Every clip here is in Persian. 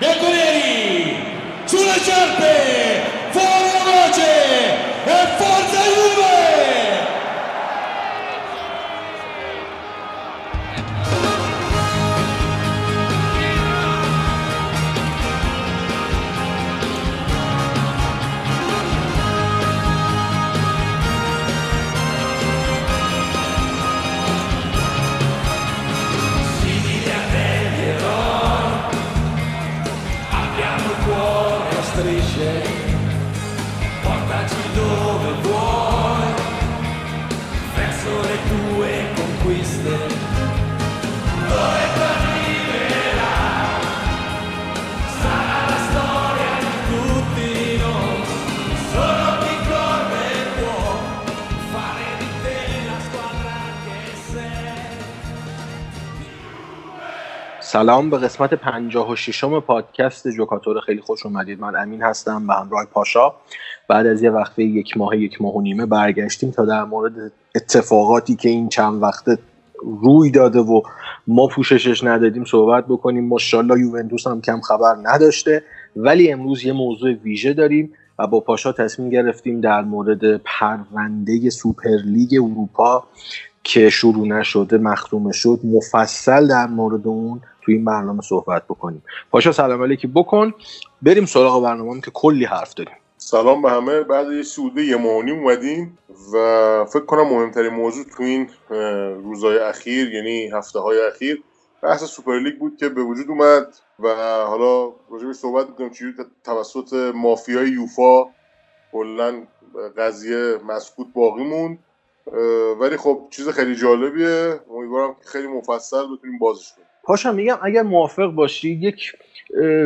bianconeri sulle sciarpe سلام به قسمت 56 م پادکست جوکاتوره. خیلی خوش اومدید. من امین هستم به همراه پاشا. بعد از یه وقفه یک ماه یک ماه و نیمه برگشتیم تا در مورد اتفاقاتی که این چند وقته روی داده و ما پوششش ندادیم صحبت بکنیم. ماشاءالله یوونتوس هم کم خبر نداشته. ولی امروز یه موضوع ویژه داریم و با پاشا تصمیم گرفتیم در مورد پرونده سوپرلیگ اروپا که شروع نشده مختومه شد مفصل در مورد اون تو این برنامه صحبت بکنیم. پاشا سلام علیکی. بکن. بریم سراغ برنامه که کلی حرف داریم. سلام به همه. بعد یه سوده یه نیم اومدیم و فکر کنم مهمترین موضوع تو این روزهای اخیر یعنی هفته های اخیر بحث سوپرلیگ بود که به وجود اومد و حالا راجبش صحبت می‌کنیم. چجوری توسط مافیای یوفا کلا قضیه مسکوت باقی موند. ولی خب چیز خیلی جالبیه. امیدوارم که خیلی مفصل بتونیم بازش کنیم. پاشا میگم اگر موافق باشی یک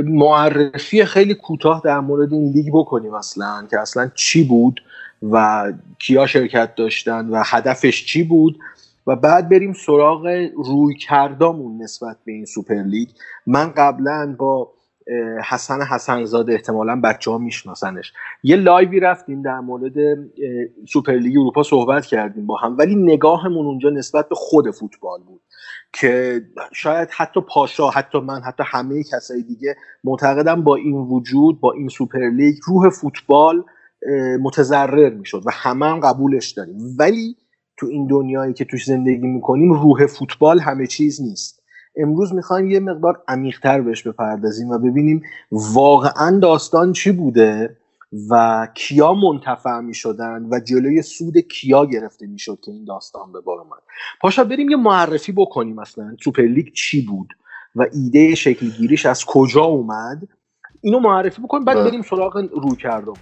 معرفی خیلی کوتاه در مورد این لیگ بکنیم اصلا که اصلا چی بود و کیا شرکت داشتن و هدفش چی بود و بعد بریم سراغ روی کردامون نسبت به این سوپر لیگ. من قبلا با حسن حسنزاده احتمالا بچه ها میشناسنش. یه لایوی رفتیم در مورد سوپر لیگ اروپا صحبت کردیم با هم ولی نگاهمون اونجا نسبت به خود فوتبال بود. که شاید حتی پاشا حتی من حتی همه کسای دیگه معتقدم با این وجود با این سوپر لیگ روح فوتبال متضرر می‌شد و همه هم قبولش داریم. ولی تو این دنیایی که توش زندگی می‌کنیم روح فوتبال همه چیز نیست. امروز می‌خوایم یه مقدار عمیقتر بهش بپردازیم و ببینیم واقعا داستان چی بوده و کیا منتفع می‌شدن و جلوی سود کیا گرفته می‌شد که این داستان به بار اومد پاشا بریم یه معرفی بکنیم اصلا سوپرلیگ چی بود و ایده شکل گیریش از کجا اومد اینو معرفی بکنیم بعد بله. بریم سراغ روی کردم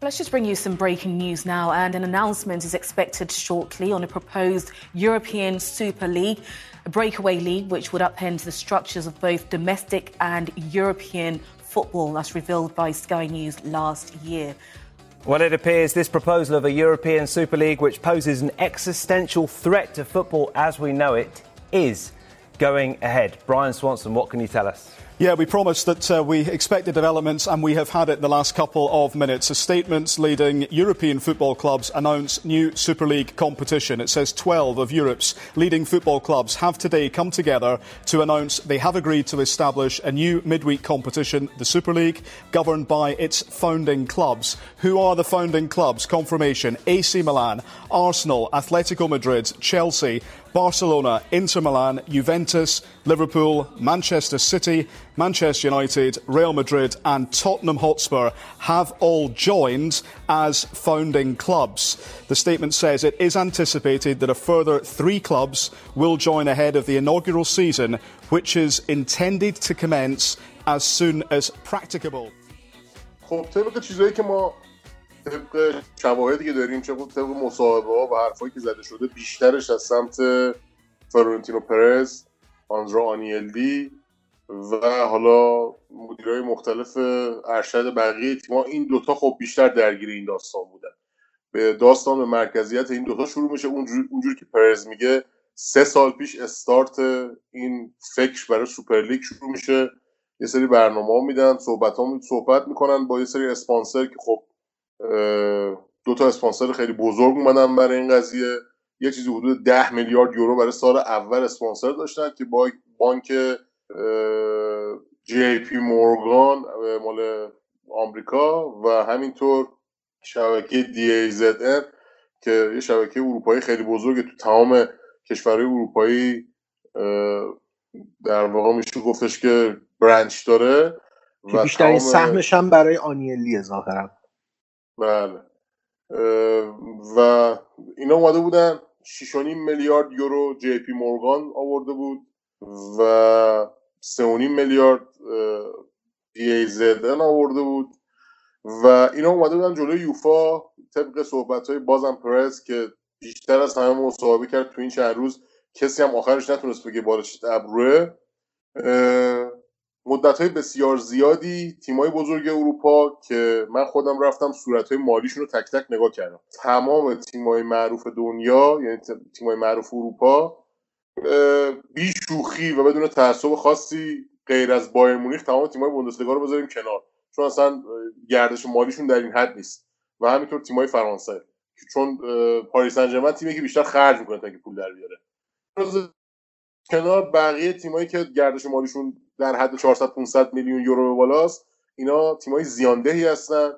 Let's just bring you some breaking news now, and an announcement is expected shortly on a proposed European Super League, a breakaway league which would upend the structures of both domestic and European football, as revealed by Sky News last year. Well, it appears this proposal of a European Super League, which poses an existential threat to football as we know it, is going ahead. Brian Swanson, what can you tell us? Yeah, we promised that uh, we expected developments, and we have had it in the last couple of minutes. As statements leading European football clubs announce new Super League competition. It says 12 of Europe's leading football clubs have today come together to announce they have agreed to establish a new midweek competition, the Super League, governed by its founding clubs. Who are the founding clubs? Confirmation AC Milan, Arsenal, Atletico Madrid, Chelsea, Barcelona, Inter Milan, Juventus, Liverpool, Manchester City, Manchester United, Real Madrid, and Tottenham Hotspur have all joined as founding clubs. The statement says it is anticipated that a further three clubs will join ahead of the inaugural season, which is intended to commence as soon as practicable. خب طبق چیزایی که ما طبق شواهدی که داریم چه طبق مصاحبه ها و حرفایی که زده شده بیشترش از سمت فلورنتینو پرز آندرا آنیلدی و حالا مدیرای مختلف ارشد بقیه تیم‌ها. این دوتا خب بیشتر درگیر این داستان بودن. به داستان به مرکزیت این دوتا شروع میشه. اونجور اونجوری که پرز میگه سه سال پیش استارت این فکر برای سوپر لیگ شروع میشه. یه سری برنامه ها میدن صحبت ها صحبت می‌کنن با یه سری اسپانسر که خب دو تا اسپانسر خیلی بزرگ اومدن برای این قضیه. یه چیزی حدود ده میلیارد یورو برای سال اول اسپانسر داشتن که با بانک جی پی مورگان مال آمریکا و همینطور شبکه DAZN که یه شبکه اروپایی خیلی بزرگه تو تمام کشورهای اروپایی در واقع میشه گفتش که برنچ داره که و بیشترین تمام سهمش هم برای آنیلی ظاهرا. بله. و اینا اومده بودن 6.5 میلیارد یورو جی پی مورگان آورده بود و 3.5 میلیارد دی ای زدن آورده بود. و اینا اومده بودن جلوی یوفا طبق صحبت های بازم پرز که بیشتر از همه مصاحبه کرد تو این چند روز. کسی هم آخرش نتونست بگه بالش ابروه. مدت های بسیار زیادی تیمای بزرگ اروپا که من خودم رفتم صورت های مالیشون رو تک تک نگاه کردم. تمام تیمای معروف دنیا یعنی تیمای معروف اروپا بی شوخی و بدون تعصب خاصی غیر از بایر مونیخ تمام تیمای بوندسلیگا رو بذاریم کنار. چون اصلا گردش مالیشون در این حد نیست. و همینطور تیمای فرانسه چون اه، پاریس سن تیمی که بیشتر خرج می‌کنه تا که پول در بیاره. کنار بقیه تیمایی که گردش مالیشون در حد 400 500 میلیون یورو به بالاست. اینا تیمای زیاندهی هستن.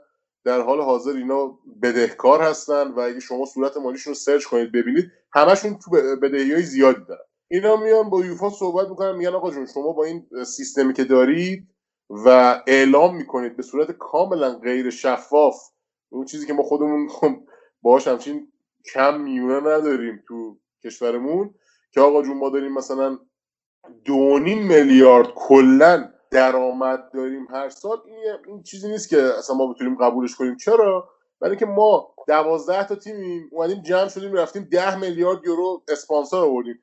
در حال حاضر اینا بدهکار هستن و اگه شما صورت مالیشون رو سرچ کنید ببینید همشون تو بدهی های زیادی دارن. اینا میان با یوفا صحبت می‌کنن میگن آقا جون شما با این سیستمی که دارید و اعلام می‌کنید به صورت کاملا غیر شفاف اون چیزی که ما خودمون باهاش همچین کم میونه نداریم تو کشورمون که آقا جون ما داریم مثلا دو نیم میلیارد کلا درآمد داریم هر سال این, این چیزی نیست که اصلا ما بتونیم قبولش کنیم. چرا؟ برای اینکه ما دوازده تا تیمیم اومدیم جمع شدیم رفتیم ده میلیارد یورو اسپانسر آوردیم.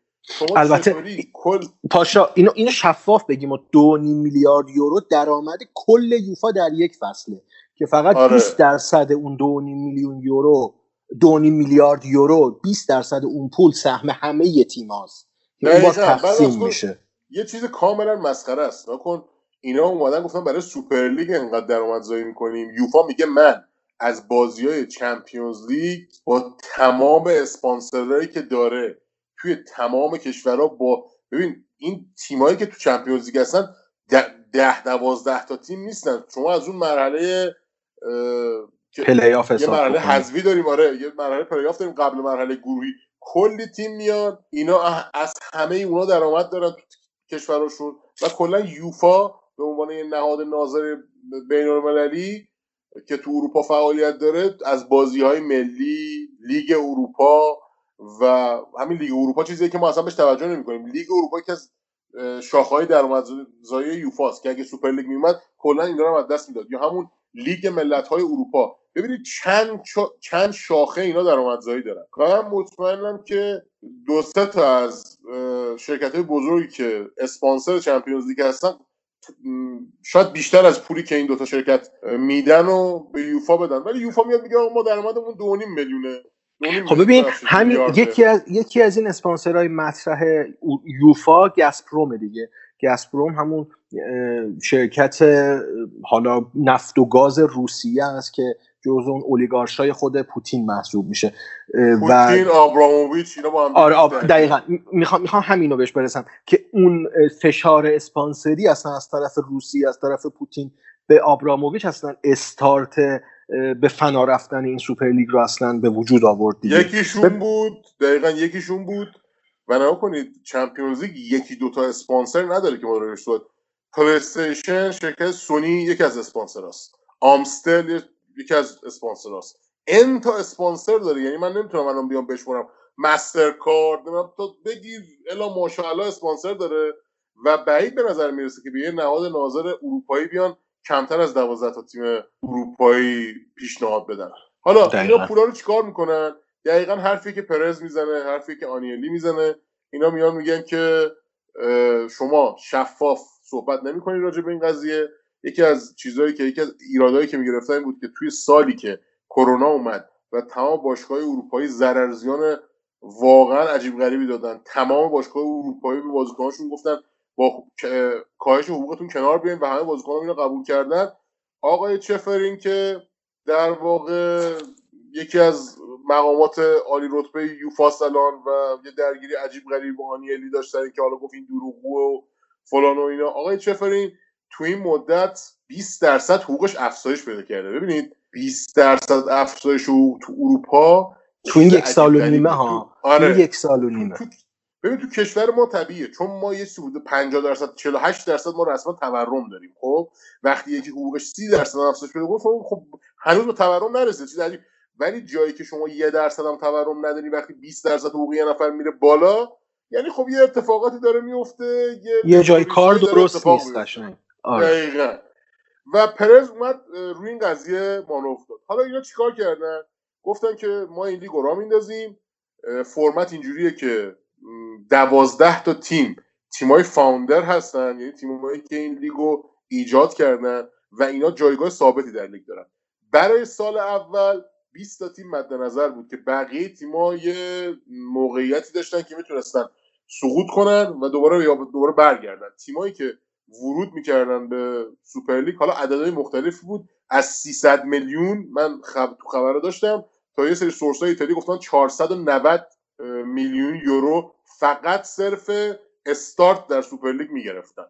البته کل پاشا اینو اینو شفاف بگیم و دو نیم میلیارد یورو درآمد کل یوفا در یک فصله که فقط آره. 20 درصد اون دو میلیون یورو دو میلیارد یورو 20 درصد اون پول سهم همه تیم هاست. که اون باز تقسیم میشه. یه چیز کاملا مسخره است. نکن اینا اومدن گفتن برای سوپر لیگ انقدر درآمدزایی می‌کنیم. یوفا میگه من از بازی های چمپیونز لیگ با تمام اسپانسرهایی که داره توی تمام کشورها با ببین این تیمایی که تو چمپیونز لیگ هستن ده ده دوازده تا تیم نیستن. شما از اون مرحله اه، پلی آف یه مرحله. حذفی داریم آره یه مرحله پلی‌آف داریم قبل مرحله گروهی. کلی تیم میان اینا از همه اونا درآمد دارن تو کشورشون و کلا یوفا به عنوان نهاد ناظر بین المللی که تو اروپا فعالیت داره از بازی های ملی لیگ اروپا و همین لیگ اروپا چیزیه که ما اصلا بهش توجه نمی کنیم لیگ اروپا که از شاخه‌های درآمدزایی یوفاست که اگه سوپر لیگ میومد کلا این رو از دست می‌داد. یا همون لیگ ملت‌های اروپا ببینید چند چند شاخه اینا درآمدزایی دارن. و من مطمئنم که دو سه تا از شرکت های بزرگی که اسپانسر چمپیونز لیگ هستن شاید بیشتر از پولی که این دوتا شرکت میدن و به یوفا بدن. ولی یوفا میاد میگه ما درآمدمون 2.5 میلیونه. 2.5 خب ببین همین. یکی از یکی از این اسپانسرهای مطرح یوفا گسپروم دیگه. گسپروم همون شرکت حالا نفت و گاز روسیه است که جزو اون اولیگارشای خود پوتین محسوب میشه. و پوتین آبراموویچ اینا با هم آره آب. دقیقا. می‌خوام می‌خوام همینو بهش برسم که اون فشار اسپانسری اصلا از طرف روسیه از طرف پوتین به آبراموویچ اصلا استارت به فنا رفتن این سوپر لیگ رو اصلا به وجود آورد دیگه. یکیشون بود دقیقا یکیشون بود. و نگاه کنید چمپیونز لیگ یکی دوتا اسپانسر نداره که ما رو صحبت پلی استیشن شرکت سونی یکی از اسپانسر است آمستل یکی از اسپانسر است n تا اسپانسر داره. یعنی من نمی‌تونم الان بیام بشمارم مستر کارد نمی‌دونم تا بگیر الا ماشاءالله اسپانسر داره. و بعید به نظر می‌رسه که به یه نهاد ناظر اروپایی بیان کمتر از 12 تا تیم اروپایی پیشنهاد بدن. حالا دقیقاً. اینا پولا رو چیکار می‌کنن؟ دقیقا حرفی که پرز می‌زنه حرفی که آنیلی می‌زنه. اینا میان میگن که شما شفاف صحبت نمی‌کنید راجع به این قضیه. یکی از چیزهایی که یکی از ایرادایی که می‌گرفتن این بود که توی سالی که کرونا اومد و تمام باشگاه اروپایی ضررزیان واقعا عجیب غریبی دادن تمام باشگاه اروپایی به بازیکناشون گفتن با اه، کاهش حقوقتون کنار بیاین و همه بازیکنان اینو قبول کردن. آقای چفرین که در واقع یکی از مقامات عالی رتبه یوفاس الان و یه درگیری عجیب غریب با آنیلی داشتن که حالا گفت این دروغگو و فلان و اینا. آقای چفرین تو این مدت 20 درصد حقوقش افزایش پیدا کرده. ببینید 20 درصد افزایش حقوق تو اروپا تو این چیز یک سال و نیمه. ها. آره. این یک سال و نیمه. ببین تو کشور ما طبیعیه. چون ما یه سود 50 درصد 48 درصد ما رسما تورم داریم خب؟ وقتی یکی حقوقش 30 درصد افزایش پیدا کنه خب- خب هنوز به تورم نرسید چیز عجیب. ولی جایی که شما یه درصد هم تورم نداری وقتی 20 درصد حقوق یه نفر میره بالا یعنی خب یه اتفاقاتی داره میفته یه جای کار درست نیست. قشنگ. آره دقیقا. و پرز اومد روی این قضیه مانور داد حالا اینا چیکار کردن؟ گفتن که ما این لیگ راه میندازیم. فرمت اینجوریه که دوازده تا تیم تیمای فاوندر هستن یعنی تیمایی که این لیگ رو ایجاد کردن و اینا جایگاه ثابتی در لیگ دارن. برای سال اول 20 تا تیم مد نظر بود که بقیه تیم‌ها یه موقعیتی داشتن که می‌تونستن سقوط کنن و دوباره دوباره برگردن. تیمایی که ورود می‌کردن به سوپرلیگ حالا عددهای مختلفی بود. از 300 میلیون من خب تو خبر داشتم تا یه سری source های ایتالیا گفتن 490 میلیون یورو فقط صرف استارت در سوپرلیگ می‌گرفتن.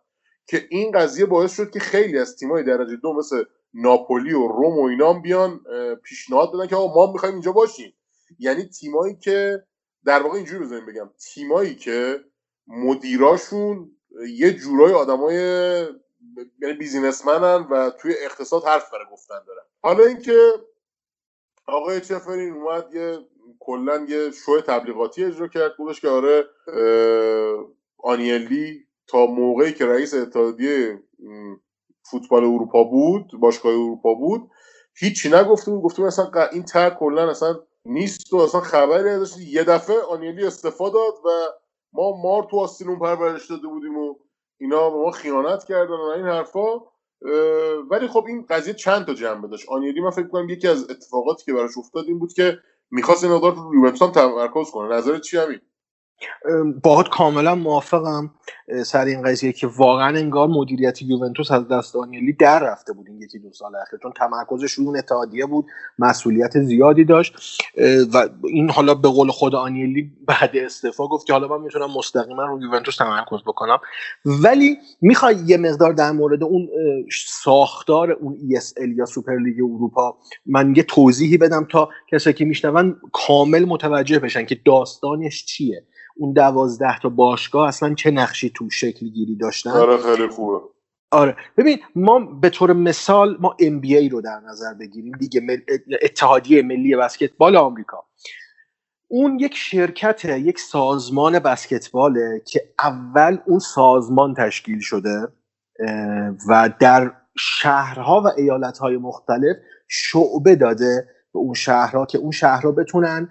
که این قضیه باعث شد که خیلی از تیمای درجه دو مثل ناپولی و روم و اینا هم بیان پیشنهاد بدن که آقا ما می‌خوایم اینجا باشیم. یعنی تیمایی که در واقع اینجوری بزنیم بگم. تیمایی که مدیراشون یه جورای آدمای یعنی بیزینسمنن و توی اقتصاد حرف برای گفتن دارن. حالا اینکه آقای چفرین اومد یه کلا یه شو تبلیغاتی اجرا کرد گفتش که آره آنیلی تا موقعی که رئیس اتحادیه فوتبال اروپا بود باشگاه اروپا بود هیچی نگفته بود گفته اصلا این تر کلا اصلا نیست و اصلا خبری ازش یه دفعه آنیلی استفاده داد و ما مار تو آستین اون پرورش داده بودیم و اینا به ما خیانت کردن و این حرفا. ولی خب این قضیه چند تا جنبه داشت. آنیلی من فکر کنم یکی از اتفاقاتی که براش افتاد این بود که می‌خواست این رو هم تمرکز کنه. نظرت چی همین باهات کاملا موافقم. سر این قضیه که واقعا انگار مدیریت یوونتوس از دست دانیلی در رفته بود این یکی دو سال اخیر چون تمرکزش روی اون اتحادیه بود مسئولیت زیادی داشت. و این حالا به قول خود آنیلی بعد استعفا گفت که حالا من می‌تونم مستقیما روی یوونتوس تمرکز بکنم. ولی می‌خوای یه مقدار در مورد اون ساختار اون ESL یا سوپرلیگ اروپا من یه توضیحی بدم تا کسایی که میشنون کامل متوجه بشن که داستانش چیه. اون دوازده تا باشگاه اصلا چه نقشی تو شکل گیری داشتن؟ آره خیلی خوبه. آره. ببین ما به طور مثال ما NBA رو در نظر بگیریم دیگه مل... اتحادیه ملی بسکتبال آمریکا. اون یک شرکت یک سازمان بسکتباله که اول اون سازمان تشکیل شده و در شهرها و ایالتهای مختلف شعبه داده به اون شهرها که اون شهرها بتونن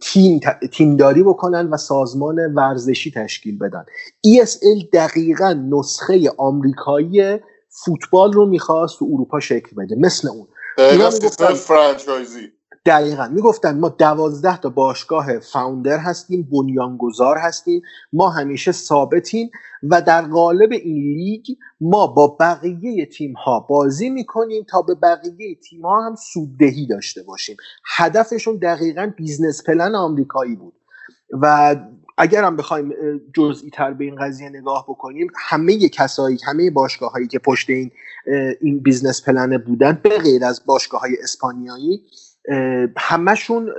تیم تیمداری بکنن و سازمان ورزشی تشکیل بدن. ESL دقیقا نسخه آمریکایی فوتبال رو می‌خواست تو اروپا شکل بده مثل اون. اینا franchise ی دقیقا. می‌گفتن ما دوازده تا باشگاه founder هستیم بنیانگذار هستیم ما همیشه ثابتیم و در قالب این لیگ ما با بقیه تیم ها بازی می‌کنیم تا به بقیه تیم ها هم سوددهی داشته باشیم. هدفشون دقیقا business plan آمریکایی بود. و اگر هم بخوایم جزئی تر به این قضیه نگاه بکنیم همه کسایی همه باشگاه هایی که پشت این این business plan بودن به غیر از باشگاه های اسپانیایی همشون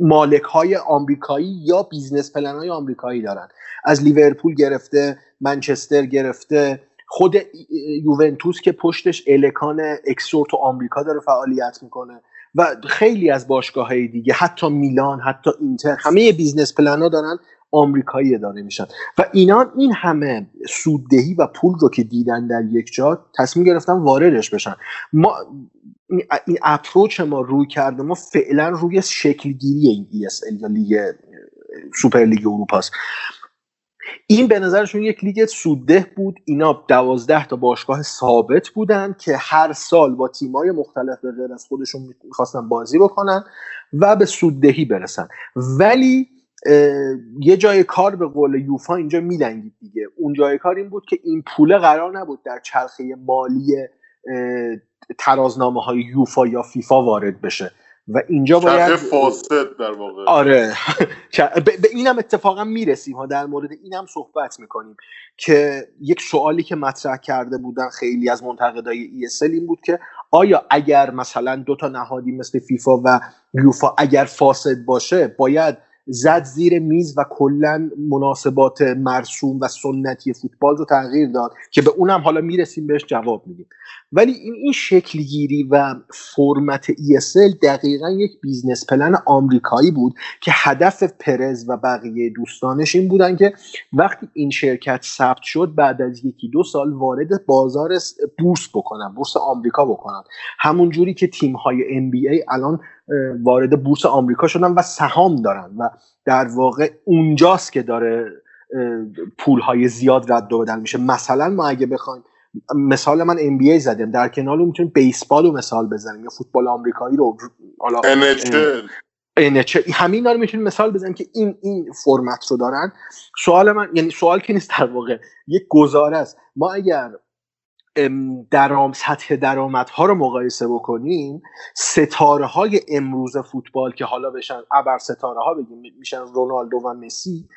مالک های آمریکایی یا business plan های آمریکایی دارن. از لیورپول گرفته منچستر گرفته خود یوونتوس که پشتش الکان اکسور تو آمریکا داره فعالیت می‌کنه و خیلی از باشگاه های دیگه حتی میلان حتی اینتر همه business plan ها دارن آمریکایی اداره میشن. و اینا این همه سوددهی و پول رو که دیدن در یک جا تصمیم گرفتن واردش بشن. ما این- approach ما رویکرد ما فعلا روی شکلگیری این ESL یا لیگ سوپر لیگ اروپاست. این به نظرشون یک لیگ سودده بود. اینا دوازده تا باشگاه ثابت بودن که هر سال با تیمای مختلف به غیر از خودشون می‌خواستن بازی بکنن و به سوددهی برسن. ولی یه جای کار به قول یوفا اینجا میلنگید دیگه. اون جای کار این بود که این پوله قرار نبود در چرخه مالی ترازنامه های یوفا یا فیفا وارد بشه. و اینجا باید فاسد در واقع. آره. به اینم اتفاقا می‌رسیم ها. در مورد اینم صحبت می‌کنیم که یک سوالی که مطرح کرده بودن خیلی از منتقدای ESL این بود که آیا اگر مثلا دو تا نهادی مثل فیفا و یوفا اگر فاسد باشه باید زد زیر میز و کلا مناسبات مرسوم و سنتی فوتبال رو تغییر داد که به اونم حالا می‌رسیم بهش جواب میدیم. ولی این این شکلگیری و فرمت ESL دقیقا یک business plan آمریکایی بود که هدف پرز و بقیه دوستانش این بودن که وقتی این شرکت ثبت شد بعد از یکی دو سال وارد بازار بورس بکنن بورس آمریکا بکنن. همون جوری که تیم های NBA الان وارد بورس آمریکا شدن و سهام دارن و در واقع اونجاست که داره پول های زیاد رد و بدل میشه. مثلا ما اگه بخوایم مثال من NBA زدم در کنار اون می‌تونیم بیسبال رو مثال بزنیم یا فوتبال آمریکایی رو. حالا همینا رو می‌تونیم مثال بزنیم که این این فرمت رو دارن. سوال من یعنی سوال که نیست در واقع. یک گزاره است. ما اگر ام، درام سطح درآمدها رو مقایسه بکنیم ستاره های امروز فوتبال که حالا بشن ابر ستاره ها بگیم میشن رونالدو و مسی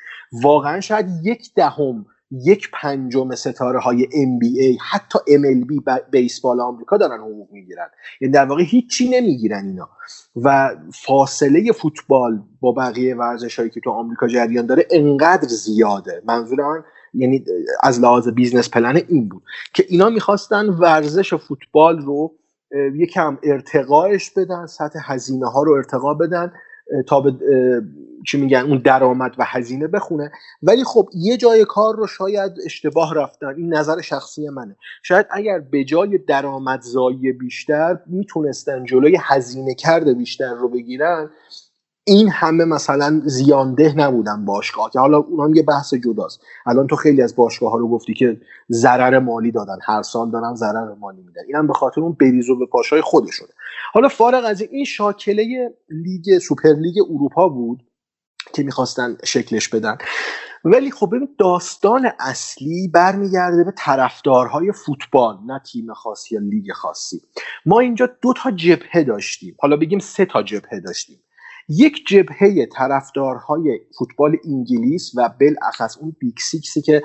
واقعا شاید یک دهم یک پنجم ستاره های NBA حتی MLB بیسبال آمریکا دارن حقوق می‌گیرن. یعنی در واقع هیچی نمی‌گیرن اینا. و فاصله فوتبال با بقیه ورزش هایی که تو آمریکا جریان داره انقدر زیاده. منظور من یعنی از لحاظ business plan این بود که اینا می‌خواستن ورزش فوتبال رو یکم ارتقاش بدن سطح هزینه ها رو ارتقا بدن. تا به چی میگن اون درآمد و هزینه بخونه. ولی خب یه جای کار رو شاید اشتباه رفتن. این نظر شخصی منه. شاید اگر به جای درآمدزایی بیشتر می‌تونستن جلوی هزینه کرد بیشتر رو بگیرن این همه مثلا زیانده نبودن باشگاه. که حالا اونم یه بحث جداست. الان تو خیلی از باشگاه ها رو گفتی که ضرر مالی دادن. هر سال دارن ضرر مالی میدن. اینم به خاطر اون بریز به پاشای خودشونه. حالا فارغ از این شاکله لیگ سوپر لیگ اروپا بود که می‌خواستن شکلش بدن. ولی خب ببین داستان اصلی برمیگرده به طرفدارهای فوتبال نه تیم خاصی یا لیگ خاصی. ما اینجا دو تا جبهه داشتیم. حالا بگیم سه تا جبهه داشتیم. یک جبهه طرفدارهای فوتبال انگلیس و بالاخص اون Big Six ی که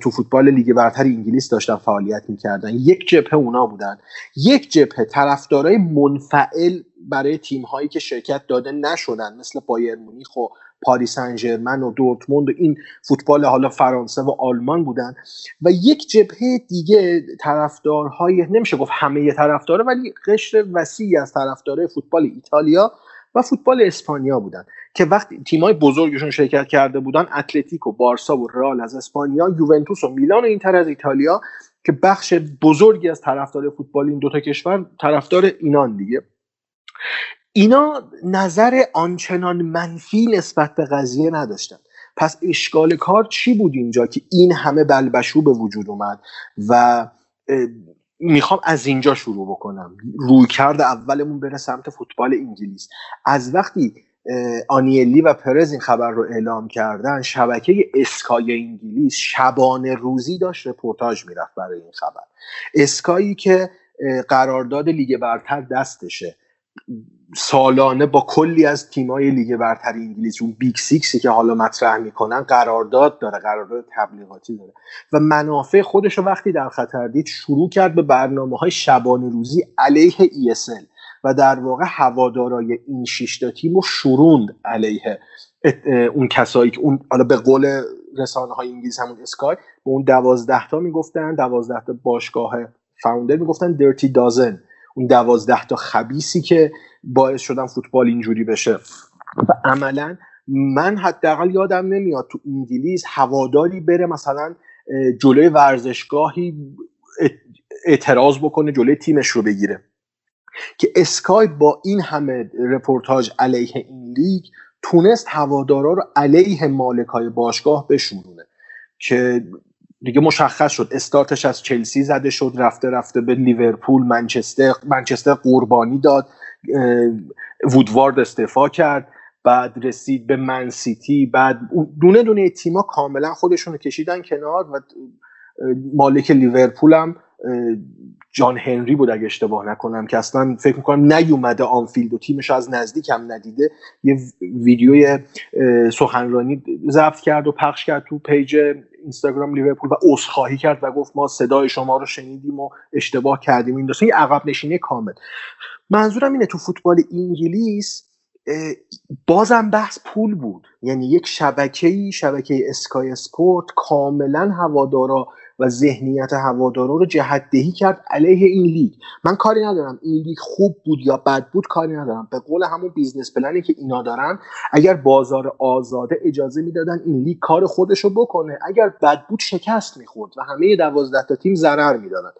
تو فوتبال لیگ برتر انگلیس داشتن فعالیت می‌کردن. یک جبهه اونا بودن. یک جبهه طرفدارای منفعل برای تیم هایی که شرکت داده نشدن مثل بایرن مونیخ و پاریس سن و دورتموند و این فوتبال حالا فرانسه و آلمان بودن. و یک جبهه دیگه طرفدارهای نمیشه گفت همه طرفدارا ولی قشر وسیعی از طرفدارای فوتبال ایتالیا و فوتبال اسپانیا بودن که وقتی تیمای بزرگشون شرکت کرده بودن اتلتیکو بارسا و رئال از اسپانیا یوونتوس و میلان و اینتر از ایتالیا که بخش بزرگی از طرفدار فوتبال این دوتا کشور طرفدار اینان دیگه. اینا نظر آنچنان منفی نسبت به قضیه نداشتن. پس اشکال کار چی بود اینجا که این همه بلبشو به وجود اومد و می‌خوام از اینجا شروع بکنم. روی کرد اولمون بره سمت فوتبال انگلیس. از وقتی آنیلی و پرز این خبر رو اعلام کردن شبکه اسکای انگلیس شبانه روزی داشت رپورتاج می‌رفت برای این خبر. اسکایی که قرارداد لیگ برتر دستشه. سالانه با کلی از تیمای لیگ برتر انگلیس اون Big Six ی که حالا مطرح می‌کنن قرارداد داره قرارداد تبلیغاتی داره. و منافع خودش رو وقتی در خطر دید شروع کرد به برنامه های شبانه روزی علیه ESL و در واقع هوادارای این شش تا تیم رو شروند علیه اون کسایی که اون حالا به قول رسانه های انگلیس همون اسکای به اون دوازده تا می‌گفتن دوازده تا باشگاه فاوندر می‌گفتن درتی دازن اون دوازده تا خبیسی که باعث شدن فوتبال اینجوری بشه. و عملا من حداقل یادم نمیاد تو انگلیس هواداری بره مثلا جلوی ورزشگاهی اعتراض بکنه جلوی تیمش رو بگیره. که اسکای با این همه رپورتاج علیه این لیگ تونست هوادارا رو علیه مالک های باشگاه بشورونه که دیگه مشخص شد. استارتش از چلسی زده شد رفته رفته به لیورپول منچستر منچستر قربانی داد وودوارد استعفا کرد بعد رسید به من سیتی بعد دونه دونه تیما کاملا خودشون رو کشیدن کنار و مالک لیورپول هم جان هنری بود اگه اشتباه نکنم که اصلا فکر می‌کنم نیومده آنفیلد و تیمش از نزدیک هم ندیده. یه ویدیوی سخنرانی ضبط کرد و پخش کرد تو page اینستاگرام لیورپول و عذرخواهی کرد و گفت ما صدای شما رو شنیدیم و اشتباه کردیم. این داستان یه عقب نشینی کامل. منظورم اینه تو فوتبال انگلیس بازم بحث پول بود. یعنی یک شبکه‌ای شبکه اسکای اسپورت کاملا هوادارا و ذهنیت هوادارا رو جهت دهی کرد علیه این لیگ. من کاری ندارم این لیگ خوب بود یا بد بود کاری ندارم. به قول همون business plan ی که اینا دارن اگر بازار آزاده اجازه می‌دادن این لیگ کار خودش رو بکنه. اگر بد بود شکست می‌خورد و همه دوازده تا تیم ضرر می‌دادن.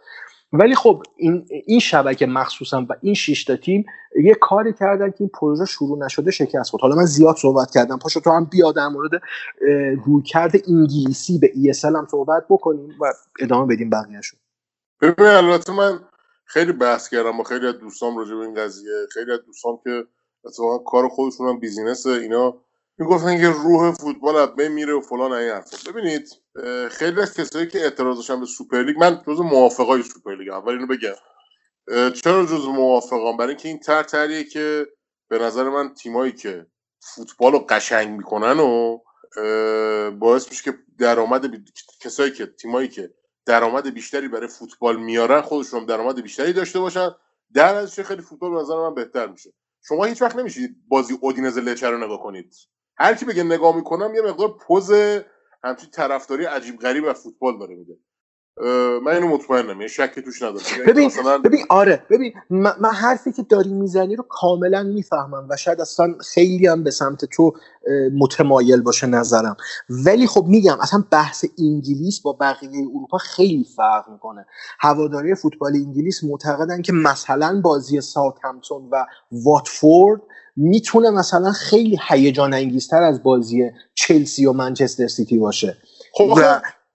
ولی خب این این شبکه مخصوصا و این شش تا تیم یه کاری کردن که این پروژه شروع نشده شکست خورد. حالا من زیاد صحبت کردم. پاشو تو هم بیا در مورد رویکرد انگلیسی به ESL هم صحبت بکنیم و ادامه بدیم بقیه‌شو. ببین البته من خیلی بحث کردم با خیلی از دوستام راجع به این قضیه خیلی از دوستام که اتفاقا کار خودشون هم business اینا می‌گفتن که روح فوتبال از بین میره و فلان این حرفا. ببینید خیلی از کسایی که اعتراض داشتن به سوپرلیگ من جز موافقای سوپرلیگ اول اینو بگم. چرا جز موافقام؟ برای اینکه این طرح طرحیه که به نظر من تیمایی که فوتبال رو قشنگ می‌کنن و باعث میشه که درآمد بی- کسایی که تیمایی که درآمد بیشتری برای فوتبال میارن خودشون درآمد بیشتری داشته باشن. در ازش خیلی فوتبال به نظر من بهتر میشه. شما هیچ وقت نمیشید بازی اودینز لچه رو نگاه کنید. هر کی بگه نگاه می‌کنم یه مقدار پوز همچین طرفداری عجیب غریب از فوتبال داره میده. من اینو مطمئنم. یه شکی توش ندارم. یعنی ببین مثلا ببین آره. ببین من, من حرفی که داری می‌زنی رو کاملا می‌فهمم و شاید اصلا خیلی هم به سمت تو متمایل باشه نظرم. ولی خب میگم اصلا بحث انگلیس با بقیه اروپا خیلی فرق می‌کنه. هواداری فوتبال انگلیس معتقدن که مثلا بازی ساوثهمپتون و واتفورد می‌تونه مثلا خیلی هیجان انگیزتر از بازی چلسی و منچستر سیتی باشه. خب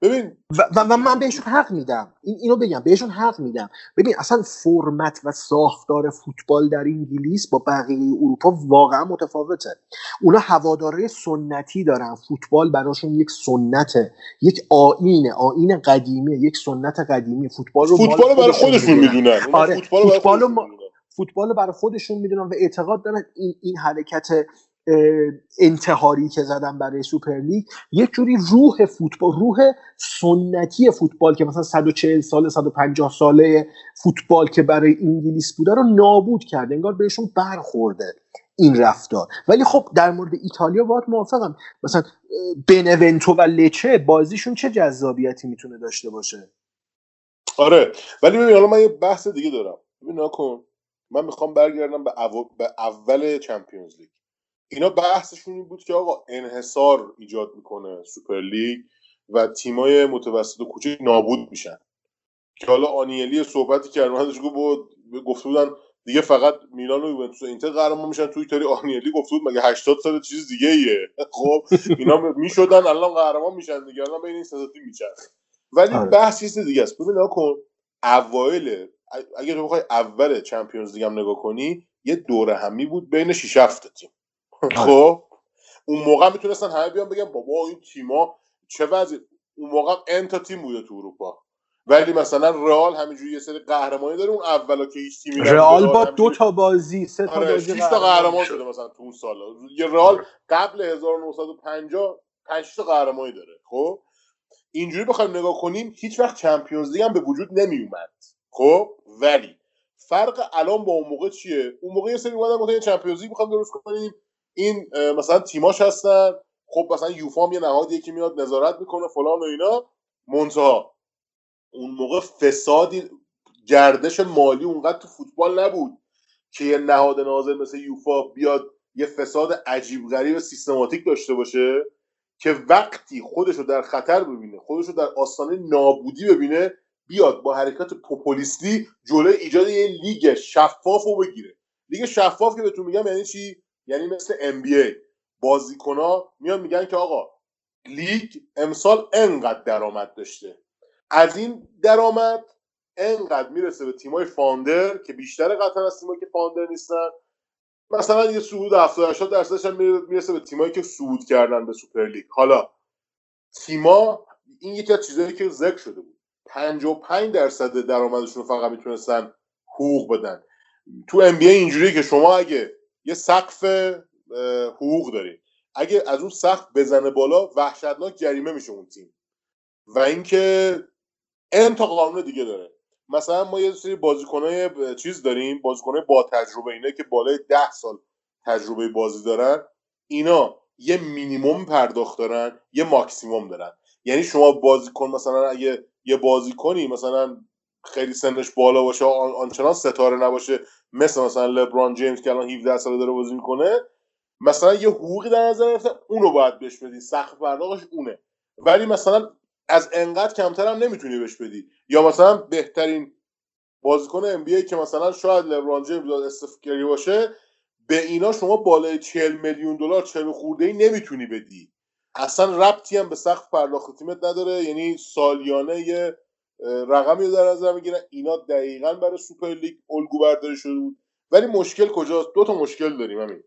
ببین و, و, من بهشون حق میدم. این اینو بگم بهشون حق میدم. ببین اصلا فرمت و ساختار فوتبال در انگلیس با بقیه اروپا واقعا متفاوته. اونا هواداره سنتی دارن. فوتبال براشون یک سنته. یک آینه آین قدیمی یک سنت قدیمی. فوتبال رو فوتبال رو برای خودشون می‌دونن. آره، فوتبال رو برای فوتبال برای خودشون می‌دونن و اعتقاد دارن این, این حرکت انتحاری که زدن برای سوپر لیگ یک جوری روح فوتبال روح سنتی فوتبال که مثلا 140 ساله 150 ساله فوتبال که برای انگلیس بوده رو نابود کرده انگار بهشون برخورده این رفتار. ولی خب در مورد ایتالیا باید موافقم. مثلا بنونتو و لچه بازیشون چه جذابیتی می‌تونه داشته باشه؟ آره ولی ببین حالا من یه بحث دیگه دارم. ببین نکن من می‌خوام برگردم به, او... به اول Champions League. اینا بحثشون این بود که آقا انحصار ایجاد می‌کنه سوپر لیگ و تیمای متوسط و کوچک نابود میشن. که حالا آنیلی صحبتی کرد من گفت بود گفته بودن دیگه فقط میلان و یوونتوس و اینتر قهرمان میشن توی ایتالیا آنیلی گفته بود مگه 80 سال چیز دیگه ایه؟ خب اینا می‌شدن الان قهرمان میشن دیگه الان بین این سه میچرخه ولی آره. بحث چیز دیگه است. ببین کن اوایل اگه تو بخوای اول چمپیونز لیگ هم نگاه کنی یه دوره همی بود بین 6 7 تیم. خب؟ اون موقع می‌تونستن همه بیان بگن بابا این تیما چه وضع اون موقع ان تا تیم بوده تو اروپا. ولی مثلا رئال همینجوری یه سری قهرمانی داره اون اولا که هیچ تیمی رئال با دو تا بازی سه تا آره بازی 6 تا قهرمان شده مثلا تو اون سالا یه رئال قبل 1950 5 تا قهرمانی داره خب؟ اینجوری بخوایم نگاه کنیم هیچ وقت چمپیونز لیگ هم به وجود نمی اومد خب؟ ولی فرق الان با اون موقع چیه؟ اون موقع یه سری اومدن گفتن چمپیونز لیگ می‌خوام درست کنیم. این مثلا تیماش هستن. خب مثلا یوفا یه نهادیه که میاد نظارت می‌کنه فلان و اینا. منتها اون موقع فسادی گردش مالی اونقدر تو فوتبال نبود که یه نهاد ناظر مثل یوفا بیاد یه فساد عجیب غریب سیستماتیک داشته باشه که وقتی خودش رو در خطر ببینه خودش رو در آستانه نابودی ببینه بیاد با حرکت پوپولیستی جلوی ایجاد یه لیگ شفاف رو بگیره. لیگ شفاف که بهتون میگم یعنی چی؟ یعنی مثل NBA بازیکنها میان میگن که آقا لیگ امسال انقدر درآمد داشته. از این درآمد انقدر می‌رسه به تیمای founder که بیشتر قطعا از تیمایی که founder نیستن. مثلا یه صعود 70 80 درصدش هم می‌رسه به تیمایی که صعود کردن به سوپر لیگ. حالا تیما این یکی از چیزایی که ذکر شده بود. 55 درصد درآمدشون رو فقط می‌تونستن حقوق بدن. تو ام بی اینجوریه که شما اگه یه سقف حقوق داری اگه از اون سقف بزنه بالا وحشتناک جریمه میشه اون تیم. و اینکه ان تا قانون دیگه داره. مثلا ما یه سری بازیکنای چیز داریم بازیکنای با تجربه اینا که بالای ده سال تجربه بازی دارن. اینا یه مینیموم پرداخت دارن یه ماکسیموم دارن. یعنی شما بازیکن مثلا اگه یه بازیکنی مثلا خیلی سنش بالا باشه آن آنچنان ستاره نباشه. مثل مثلا لبران جیمز که الان 17 ساله داره بازی می‌کنه. مثلا یه حقوقی در نظر گرفتن اونو باید بهش بدی. سقف پرداختش اونه. ولی مثلا از انقدر کمتر هم نمی‌تونی بهش بدی. یا مثلا بهترین بازیکن ام بی که مثلا شاید لبران جیمز یا استف کری باشه به اینا شما بالای 40 میلیون دلار 40 خورده ای نمی‌تونی بدی. اصلا ربطی هم به سقف پرداخت تیمت نداره. یعنی سالیانه یه رقمی رو در نظر می‌گیرن اینا دقیقا برای سوپر لیگ الگو برداری شده بود. ولی مشکل کجاست؟ دو تا مشکل داریم همین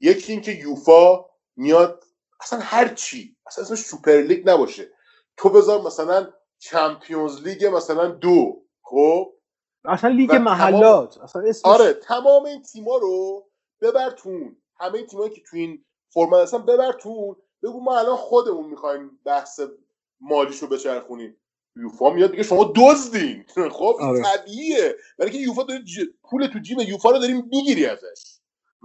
یکی اینکه یوفا میاد اصلا هر چی اصلا اسمش سوپر لیگ نباشه. تو بذار مثلا Champions League مثلا دو خب؟ اصلا لیگ محلات. اصلا اسمش آره تمام این تیما رو ببرتون همه این تیمایی که تو این فرمت هستن ببرتون بگو ما الان خودمون می‌خوایم بحث مالیشو بچرخونیم. یوفا میاد دیگه شما دزدین. خب آره. طبیعیه. برای که یوفا داره ج... پول تو جیب یوفا رو داریم می‌گیری ازش.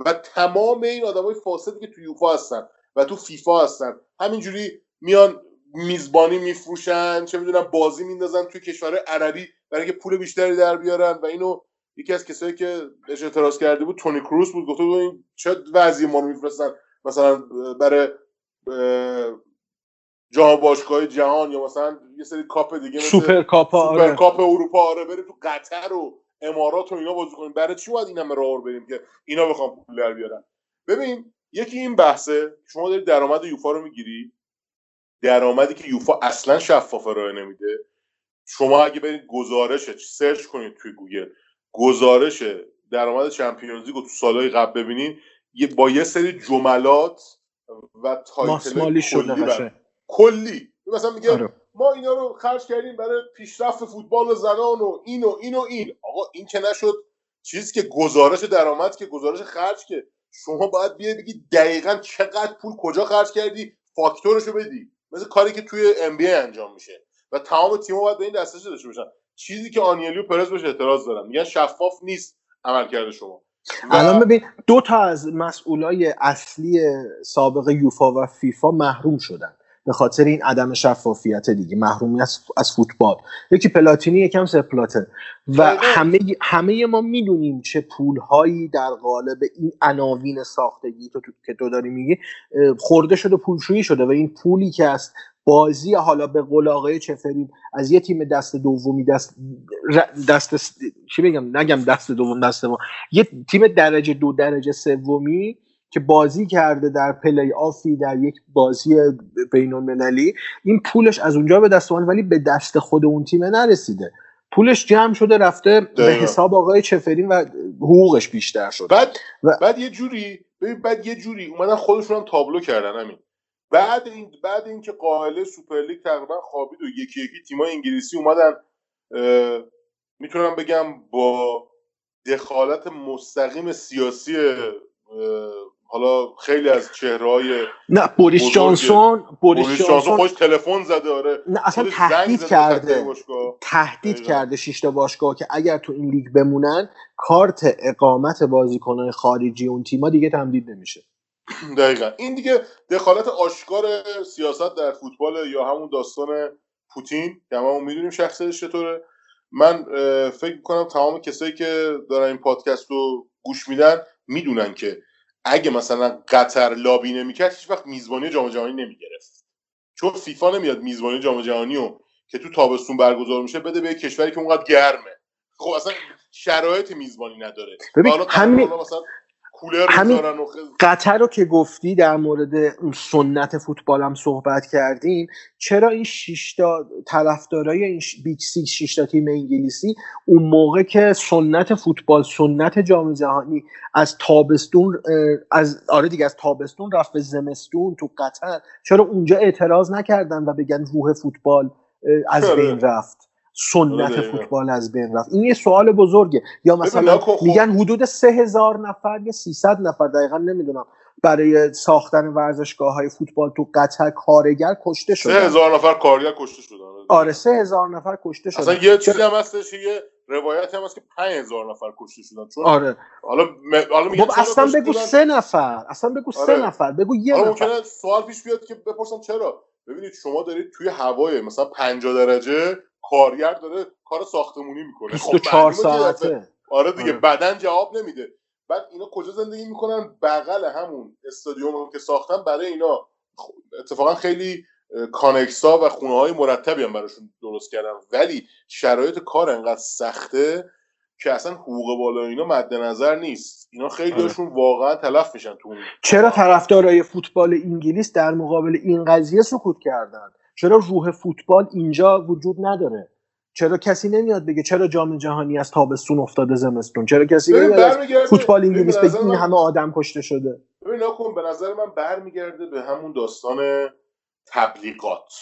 و تمام این آدمای فاسدی که تو یوفا هستن و تو فیفا هستن همینجوری میان میزبانی میفروشن چه می‌دونم بازی میندازن توی کشور عربی برای که پول بیشتری در بیارن. و اینو یکی از کسایی که بهش اعتراض کرده بود تونی کروس بود گفته بود این چه وضعی ما رو میفرستن مثلا برای جام باشگاه جهان یا مثلا یه سری کاپ دیگه مثل سوپر سوپر آره. کاپ اروپا آره بریم تو قطر و امارات و اینا بازی کنیم. برای چی باید این همه راه بریم که اینا بخوام پول در بیارن؟ ببین یکی این بحثه شما داری درآمد یوفا رو می‌گیری. درآمدی که یوفا اصلا شفاف ارائه نمیده. شما اگه برید گزارش search کنید توی گوگل گزارش درآمد Champions League رو تو سالهای قبل ببینین یه با یه سری جملات و title ماسمالی شده کلی. مثلا میگه آره. ما اینا رو خرج کردیم برای پیشرفت فوتبال زنان و این و این و این. آقا این که نشد چیزی که گزارش درآمد که گزارش خرج که شما باید بیای بگی دقیقا چقدر پول کجا خرج کردی فاکتورشو بدی. مثل کاری که توی ام بی انجام میشه. و تمام تیم‌ها باید به این دسترسی داشته باشن. چیزی که آنیلی و پرز بهش اعتراض دارن میگن شفاف نیست عملکرد شما. الان ببین دو تا از مسئولای اصلی سابق یوفا و فیفا محروم شدن. به خاطر این عدم شفافیت دیگه محرومی از, از فوتبال. یکی پلاتینی یکم سپلاتر و دقیقاً. همه همه ما می‌دونیم چه پولهایی در قالب این عناوین ساختگی تو, تو- که تو داری میگی خورده شده پولشویی شده و این پولی که از بازی حالا به قول آقای چفرین از یه تیم دست دومی دست دست چی بگم؟ نگم دست دوم دست ما. یه تیم درجه دو درجه سومی که بازی کرده در پلی آفی در یک بازی بین المللی این پولش از اونجا به دست ولی به دست خود اون تیم نرسیده. پولش جمع شده رفته به. حساب آقای چفرین و حقوقش بیشتر شد بعد و- بعد یه جوری بعد یه جوری اومدن خودشون هم تابلو کردن همین. بعد این بعد اینکه قائله سوپرلیگ تقریبا خوابید و یکی یکی تیمای انگلیسی اومدن می‌تونم بگم با دخالت مستقیم سیاسی حالا خیلی از چهرههای نه بوریس. جانسون بوریس, بوریس جانسون خودش تلفن زده آره نه اصلا تهدید کرده. تهدید. کرده شش تا باشگاه که اگر تو این لیگ بمونن کارت اقامت بازیکنان خارجی اون تیما دیگه تمدید نمیشه دقیقا این دیگه دخالت آشکار سیاست در فوتبال یا همون داستان پوتین که هممون می‌دونیم شخصیتش چطوره من فکر می‌کنم تمام کسایی که دارن این پادکست رو گوش میدن می‌دونن که اگه مثلا قطر لابی نمی‌کرد هیچ وقت میزبانی جام جهانی نمی‌گرفت. چون فیفا نمیاد میزبانی جام جهانی رو که تو تابستون برگزار میشه بده به کشوری که اونقدر گرمه. خب اصلا شرایط میزبانی نداره. همین- همین... مثلا کولر همین- قطر رو که گفتی در مورد اون سنت فوتبال هم صحبت کردیم چرا این شیشتا طرفدارای این ش- Big Six شیشتا تیم انگلیسی اون موقع که سنت فوتبال سنت جام جهانی از تابستون از آره دیگه از تابستون رفت به زمستون تو قطر چرا اونجا اعتراض نکردن و بگن روح فوتبال از. بین رفت سنت آره. فوتبال از بین رفت. این یه سوال بزرگه. یا مثلا خب. میگن حدود سه هزار نفر یا 300 نفر دقیقا نمی‌دونم برای ساختن ورزشگاه های فوتبال تو قطر کارگر کشته سه شدن. هزار نفر کارگر کشته شدن. آره سه هزار نفر کشته شدن. اصلا یه چیزی هم هستش یه روایتی هم هست که 5000 نفر کشته شدن. چون آره. حالا م... حالا چرا اصلا بگو؟ سه نفر. اصلا بگو سه آره. نفر. بگو یه حالا نفر. سوال پیش بیاد که بپرسم چرا؟ ببینید شما دارید توی هوای مثلا 50 درجه کارگر داره کار ساختمونی می‌کنه. 24 ساعته. آره دیگه آره. بدن جواب نمیده. بعد اینا کجا زندگی می‌کنن؟ بغل همون استادیوم که ساختن برای اینا. خ- اتفاقا خیلی کانکسا و خونه های مرتبی هم براشون درست کردن. ولی شرایط کار انقدر سخته که اصلا حقوق بالا اینا مد نظر نیست. اینا خیلیشون واقعا تلف میشن تو اون چرا طرفدارای فوتبال انگلیس در مقابل این قضیه سکوت کردن؟ چرا روح فوتبال اینجا وجود نداره؟ چرا کسی نمیاد بگه چرا جام جهانی از تابستون افتاده زمستون؟ چرا کسی نمیاد فوتبال انگلیس بگه این همه آدم کشته شده؟ ببین نکن به نظر من برمیگرده به همون داستان تبلیغات.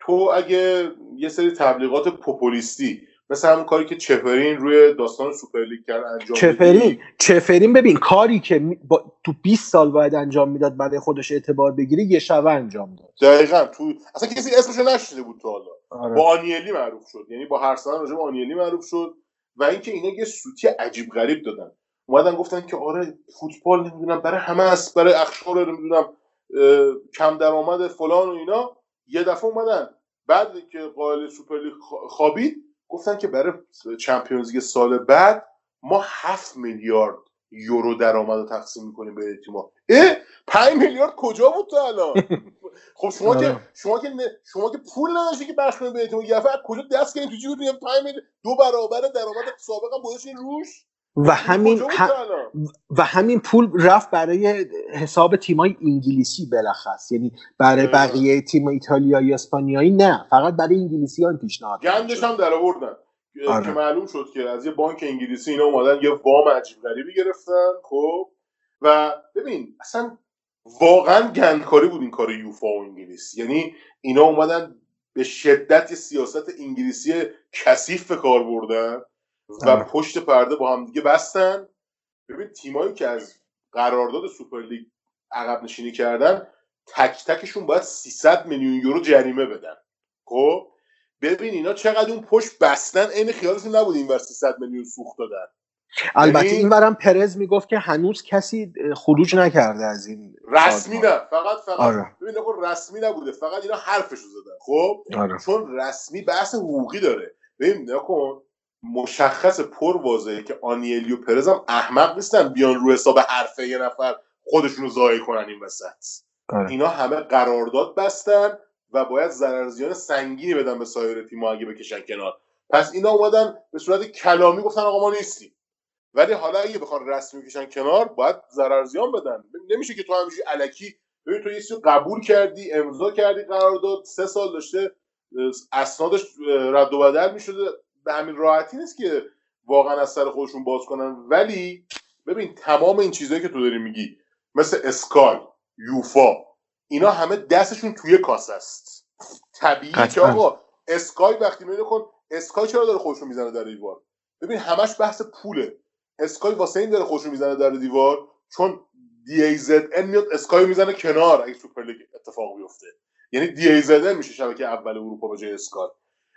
تو اگه یه سری تبلیغات پوپولیستی مثل همون کاری که چفرین روی داستان سوپرلیگ کرد انجام چفرین بدی، چفرین ببین کاری که با... تو 20 سال باید انجام می‌داد برای خودش اعتبار بگیره یه شبه انجام داد. دقیقا تو اصلا کسی اسمشو نشنیده بود تا حالا. آره. با آنیلی معروف شد. یعنی با هر سخن راجع به آنیلی معروف شد. و اینکه اینا یه سوتی عجیب غریب دادن. اومدن گفتن که آره فوتبال نمی‌دونم برای همه است برای اقشار نمی‌دونم اه، کم درآمد فلان و اینا. یه دفعه اومدن. بعد که قائله سوپرلیگ خوا- خوابید گفتن که برای Champions League سال بعد ما 7 میلیارد یورو درآمد رو تقسیم می‌کنیم به تیم‌ها. اه؟ 5 میلیارد کجا بود تا الان؟ خب شما که آره. شما که شما که پول نداشتی که بخش کنید بهتون یه دفعه از کجا دست کردین تو میگم 5 میلیارد دو برابر درآمد سابقا گذاشتین روش؟ و همین کجا بود ه- تا الان؟ و همین پول رفت برای حساب تیمای انگلیسی بلخص یعنی برای. بقیه تیم ایتالیایی اسپانیایی نه فقط برای انگلیسی ها پیشنهاد گندش هم در آوردن که- آره. که معلوم شد که از یه بانک انگلیسی اینا اومدن یه وام عجیب غریبی گرفتن خب و ببین اصلا واقعا گندکاری بود این کار یوفا و انگلیس یعنی اینا اومدن به شدت یه سیاست انگلیسی کثیف به کار بردن و. پشت پرده با هم دیگه بستن ببین تیمایی که از قرارداد سوپرلیگ عقب نشینی کردن تک تکشون باید 300 میلیون یورو جریمه بدن خب ببین اینا چقدر اون پشت بستن عین خیالشون نبود این ور 300 میلیون سوخت دادن البته این برم پرز می‌گفت که هنوز کسی خروج نکرده از این رسمی. نه فقط فقط آره. ببین رسمی نبوده فقط اینا حرفشو زدن خب آره. چون رسمی بحث حقوقی داره ببین نکن مشخص پر واضحه که آنیلی و پرز هم احمق نیستن بیان رو حساب حرفه یه نفر خودشونو ضایع کنن این وسط. آره. اینا همه قرارداد بستن و باید ضررزیان سنگینی بدن به سایر تیم اگه بکشن کنار. پس اینا اومدن به صورت کلامی گفتن آقا ما نیستیم. ولی حالا اگه بخوان رسمی بکشن کنار باید ضررزیان بدن. نمیشه که تو همینجوری الکی ببین تو یه چیزی رو قبول کردی امضا کردی قرارداد سه سال داشته اسنادش رد و بدل می‌شده. به همین راحتی نیست که واقعا از سر خودشون باز کنن. ولی ببین تمام این چیزهایی که تو داری میگی مثل اسکای یوفا اینا همه دستشون توی کاسه است. طبیعی که. آقا اسکای وقتی میگه کن اسکای چرا داره خودشو می‌زنه در دیوار؟ ببین همش بحث پوله. اسکای واسه این داره خودشو می‌زنه در دیوار چون DAZN میاد اسکای می‌زنه کنار اگه سوپرلیگ اتفاق بیفته. یعنی DAZN میشه شبکه اول اروپا به جای اسکای.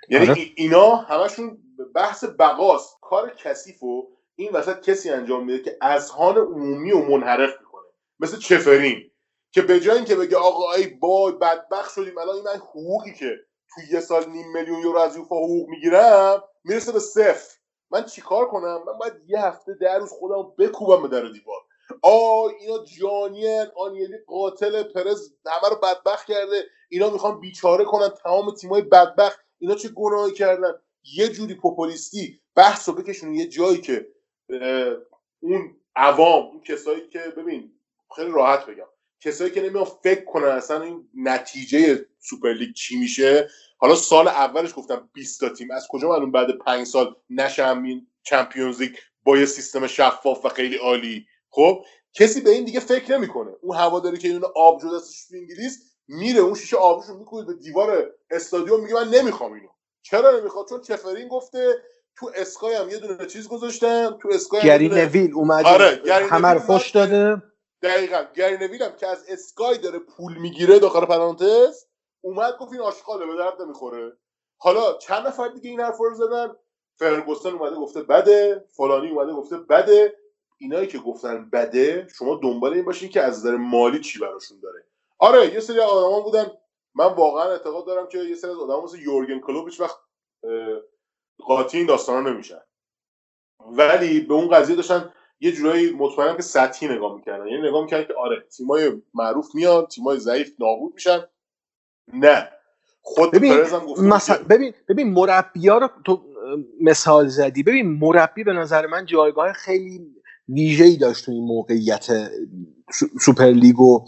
یعنی آره. ای- اینا همشون بحث بقاست. کار کثیف و این وسط کسی انجام میده که اذهان عمومی و منحرف می‌کنه. مثل چفرین که به جای اینکه بگه آقا ای بای بدبخت شدیم الان این من حقوقی که تو یه سال نیم میلیون یورو از یوفا حقوق می‌گیرم می‌رسه به صفر. من چیکار کنم؟ من باید یه هفته در روز خودم بکوبم به در دیوار. آ اینا جانیان آنیلی قاتل پرز همه رو بدبخت کرده. اینا می‌خوان بیچاره کنن تمام تیمای بدبخت اینا چه گناهی کردن؟ یه جوری پوپولیستی بحث رو بکشونن یه جایی که اون عوام اون کسایی که ببین خیلی راحت بگم. کسایی که نمیان فکر کنن اصلا این نتیجه سوپرلیگ چی میشه. حالا سال اولش گفتم 20 تا تیم. از کجا معلوم بعد پنج سال نشه همین چمپیونز لیگ با یه سیستم شفاف و خیلی عالی؟ خب کسی به این دیگه فکر نمی‌کنه. اون هواداری که اینو آب دستش تو انگلیس میره اون شیشه آبشو می‌کنه به دیوار استادیوم میگه من نمی‌خوام اینو. چرا نمی‌خواد؟ چون چفرین گفته تو اسکای هم یه دونه چیز گذاشتن تو اسکای هم گری دونه- نویل اومده. آره، همه رو اومد فش داده. دقیقا گری نویل هم که از اسکای داره پول می‌گیره داخل پرانتز اومد گفت این آشغاله به درد نمی‌خوره. حالا چند نفر دیگه این حرف رو زدن؟ فرگوسن اومده گفته بده فلانی اومده گفته بده. اینایی که گفتن بده شما دنبال این باشین که از نظر مالی چی براشون داره. آره یه سری آدما بودن. من واقعا اعتقاد دارم که یه سری از آدما مثل یورگن کلوپ هیچ وقت قاطی این داستانا نمیشن. ولی به اون قضیه داشتن یه جورایی مطمئنم که سطحی نگاه می‌کردن. یعنی نگاه می‌کردن که آره تیمای معروف میان تیمای ضعیف نابود میشن. نه. خود ببین مثلا ببین ببین مربیا رو تو مثال زدی. ببین مربی به نظر من جایگاه خیلی ویژه‌ای داشت تو این موقعیت سوپرلیگ و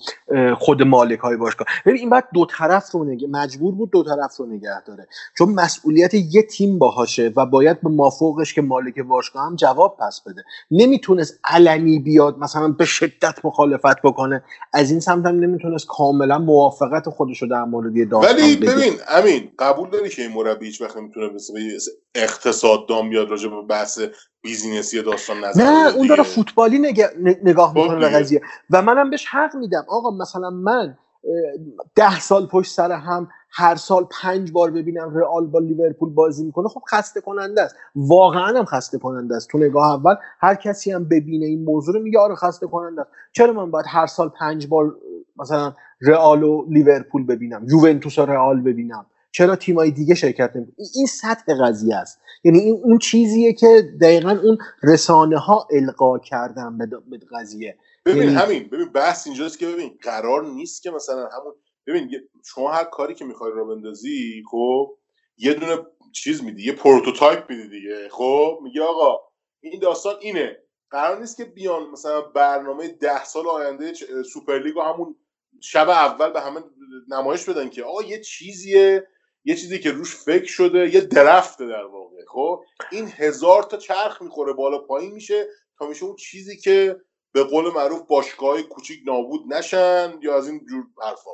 خود مالک های باشگاه. ببین این باید دو طرف رو نگه مجبور بود دو طرف رو نگه داره. چون مسئولیت یه تیم باهاشه و باید به مافوقش که مالک باشگاه هم جواب پس بده. نمی‌تونست علنی بیاد مثلا به شدت مخالفت بکنه. از این سمت هم نمی‌تونست کاملا موافقت خودش رو در مورد یه ولی. ببین امین قبول داری که این مربی هیچ وقت نمی‌تونه مثل یه اقتصاد دام بیاد راجع به بحث بیزینسی داستان نظر نه اون داره. فوتبالی نگاه خب می‌کنه به. قضیه. و منم بهش حق میدم. آقا مثلا من ده سال پشت سر هم هر سال پنج بار ببینم رئال با لیورپول بازی می‌کنه خب خسته کننده است. واقعا هم خسته کننده است. تو نگاه اول هر کسی هم ببینه این موضوع رو میگه آره خسته کننده است. چرا من باید هر سال پنج بار مثلا رئال و لیورپول ببینم یوونتوس و رئال ببینم؟ چرا تیمای دیگه شرکت نمی این سطح قضیه است. یعنی این اون چیزیه که دقیقا اون رسانه ها القا کردن به به قضیه. ببین یعنی- همین. ببین بحث اینجاست که ببین قرار نیست که مثلا همون ببین شما هر کاری که می‌خوای را بندازی خب یه دونه چیز میدی یه prototype میدی دیگه. خب میگه آقا این داستان اینه. قرار نیست که بیان مثلا برنامه ده سال آینده سوپرلیگ رو همون شب اول به همه نمایش بدن که آقا یه چیزیه. یه چیزی که روش فکر شده یه draft ه در واقع خب؟ این هزار تا چرخ می‌خوره بالا پایین میشه تا میشه اون چیزی که به قول معروف باشگاه کوچیک نابود نشن یا از این جور حرفا.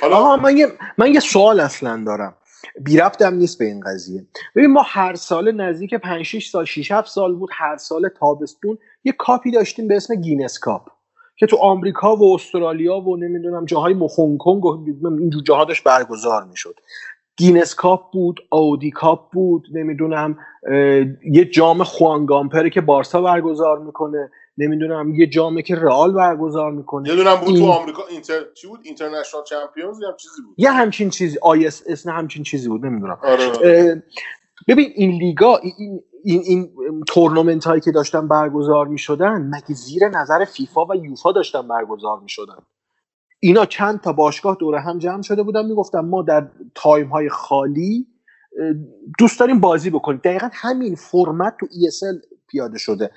حالا من یه, من یه سوال اصلا دارم. بی ربطم نیست به این قضیه. ببین ما هر سال نزدیک 5 6 سال 6 7 سال بود هر سال تابستون یه کاپی داشتیم به اسم گینس کاپ که تو آمریکا و استرالیا و نمی‌دونم جاهای هنگ کنگ و اینجور جاها داشت برگزار می‌شد. گینس کاپ بود آودی کاپ بود نمی‌دونم یه جام خوان گمپره که بارسا برگزار می‌کنه نمی‌دونم یه جامه که رئال برگزار می‌کنه. یه دونه‌م بود تو این- آمریکا اینتر چی بود؟ International Champions یا چیزی بود؟ یه همچین چیزی ISS نه همچین چیزی بود نمی‌دونم. آره آره. ببین این لیگا این این, این, این تورنمنت هایی که داشتن برگزار می شدن مگه زیر نظر فیفا و یوفا داشتن برگزار می شدن اینا چند تا باشگاه دوره هم جمع شده بودن می‌گفتن ما در time های خالی دوست داریم بازی بکنیم. دقیقا همین فرمت تو ESL پیاده شده.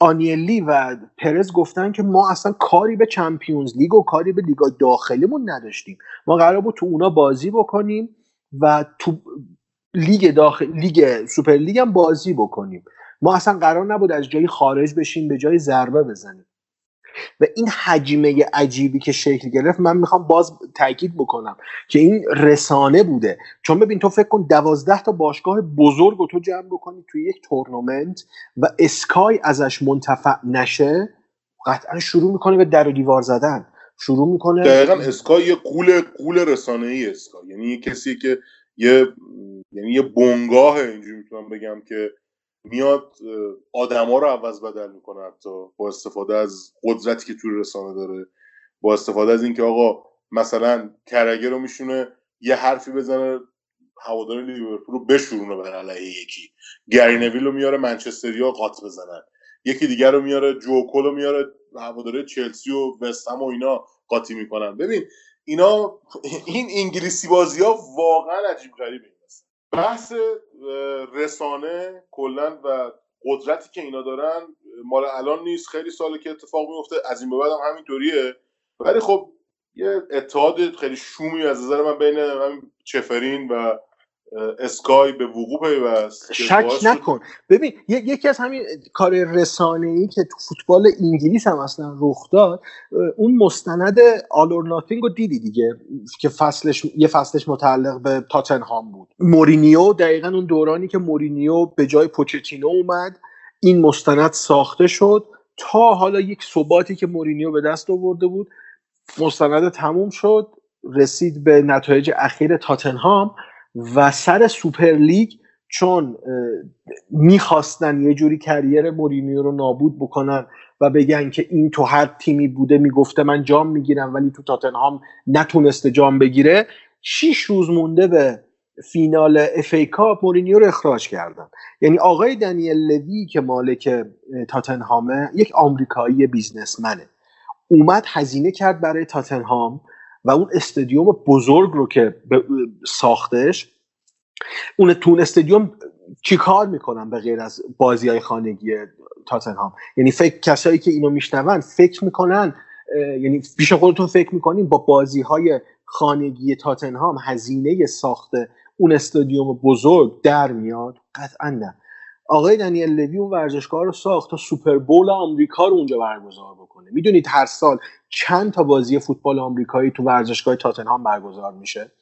آنیلی و پرز گفتن که ما اصلا کاری به چمپیونز لیگ و کاری به لیگا داخلیمون نداشتیم. ما قرار بود تو اونا بازی بکنیم و تو لیگ داخل لیگ سوپر لیگ هم بازی بکنیم. ما اصلا قرار نبود از جایی خارج بشیم به جایی ضربه بزنیم. و این حجمه عجیبی که شکل گرفت من می‌خوام باز تاکید بکنم که این رسانه بوده. چون ببین تو فکر کن دوازده تا باشگاه بزرگ رو تو جمع بکنی توی یک تورنمنت و اسکای ازش منتفع نشه قطعا شروع می‌کنه به در و دیوار زدن. شروع می‌کنه دقیقا اسکای یه قول قول رسانه ای اسکای. یعنی یه کسی که یه یعنی یه بنگاه اینجوری می‌تونم بگم که میاد آدما رو عوض بدل می‌کنه حتی با استفاده از قدرتی که توی رسانه داره با استفاده از اینکه آقا مثلا کرگه رو میشونه یه حرفی بزنه هوادار لیورپول رو بشورونه بر علیه یکی. گری نویل رو میاره منچستریا قات بزنن. یکی دیگر رو میاره جوکل رو میاره هواداره چلسی و وستهم و اینا قاطی می‌کنن. ببین اینا این انگلیسی بازی ها واقعا عجیب غریبه. بحث رسانه کلا و قدرتی که اینا دارن مال الان نیست. خیلی ساله که اتفاق میفته. از این به بعد هم همینطوریه. ولی خب یه اتحاد خیلی شومی از نظر من بین همین چفرین و اسکای به وقوع پیوست شک نکن. ببین ی- یکی از همین کار رسانه ای که تو فوتبال انگلیس هم اصلا رخ داد اون مستند All or Nothing رو دیدی دیگه که فصلش یه فصلش متعلق به تاتنهام بود. مورینیو دقیقا اون دورانی که مورینیو به جای پوچتینو اومد این مستند ساخته شد تا حالا یک ثباتی که مورینیو به دست آورده بود مستند تموم شد رسید به نتایج اخیر تاتنهام. و سر سوپر لیگ چون می‌خواستن یه جوری career مورینیو رو نابود بکنن و بگن که این تو هر تیمی بوده می‌گفته من جام می‌گیرم ولی تو تاتنهام نتونسته جام بگیره شیش روز مونده به فینال اف ای کاپ مورینیو رو اخراج کردن. یعنی آقای دنیل لوی که مالک تاتنهامه یک آمریکایی businessman ه. اومد هزینه کرد برای تاتنهام. و اون استادیوم بزرگ رو که ساختش اون تو اون استادیوم چیکار می‌کنن به غیر از بازی های خانگی تاتنهام؟ یعنی فکر کسایی که اینو میشنون فکر می‌کنن یعنی پیش خودتون فکر می‌کنین با بازی های خانگی تاتنهام هزینه ساخت اون استادیوم بزرگ در میاد؟ قطعا نه. آقای دنیل لوی اون ورزشگاه رو ساخت تا سوپر بول آمریکا رو اونجا برگزار بکنه. می‌دونید هر سال چند تا بازی فوتبال آمریکایی تو ورزشگاه تاتنهام برگزار میشه؟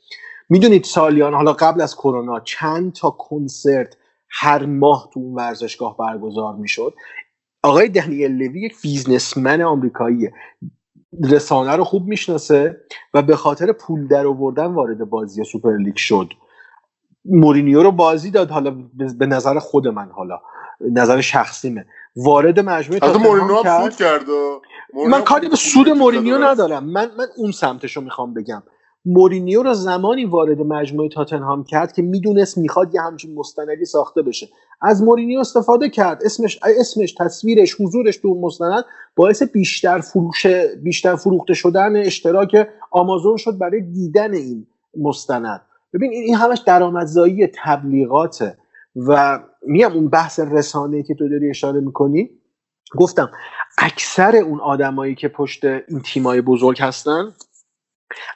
می‌دونید سالیان حالا قبل از کرونا چند تا کنسرت هر ماه تو اون ورزشگاه برگزار می‌شد؟ آقای دنیل لوی یک businessman آمریکاییه. رسانه رو خوب می‌شناسه و به خاطر پول در آوردن وارد بازی سوپر لیگ شد. مورینیو رو بازی داد حالا به- نظر خود من حالا نظر شخصیمه. وارد مجموعه تاتنهام مورینیو کرد. سود کرد و مورینیو من کاری به سود مورینیو. ندارم. من من اون سمتش رو می‌خوام بگم. مورینیو رو زمانی وارد مجموعه تاتنهام کرد که می‌دونست می‌خواد یه همچین مستندی ساخته بشه. از مورینیو استفاده کرد. اسمش اسمش تصویرش حضورش تو اون مستند باعث بیشتر فروش بیشتر فروخته شدن اشتراک آمازون شد برای دیدن این مستند. ببین این همش درآمدزایی تبلیغاته و میگم اون بحث رسانه که تو داری اشاره می‌کنی گفتم اکثر اون آدمایی که پشت این تیمای بزرگ هستن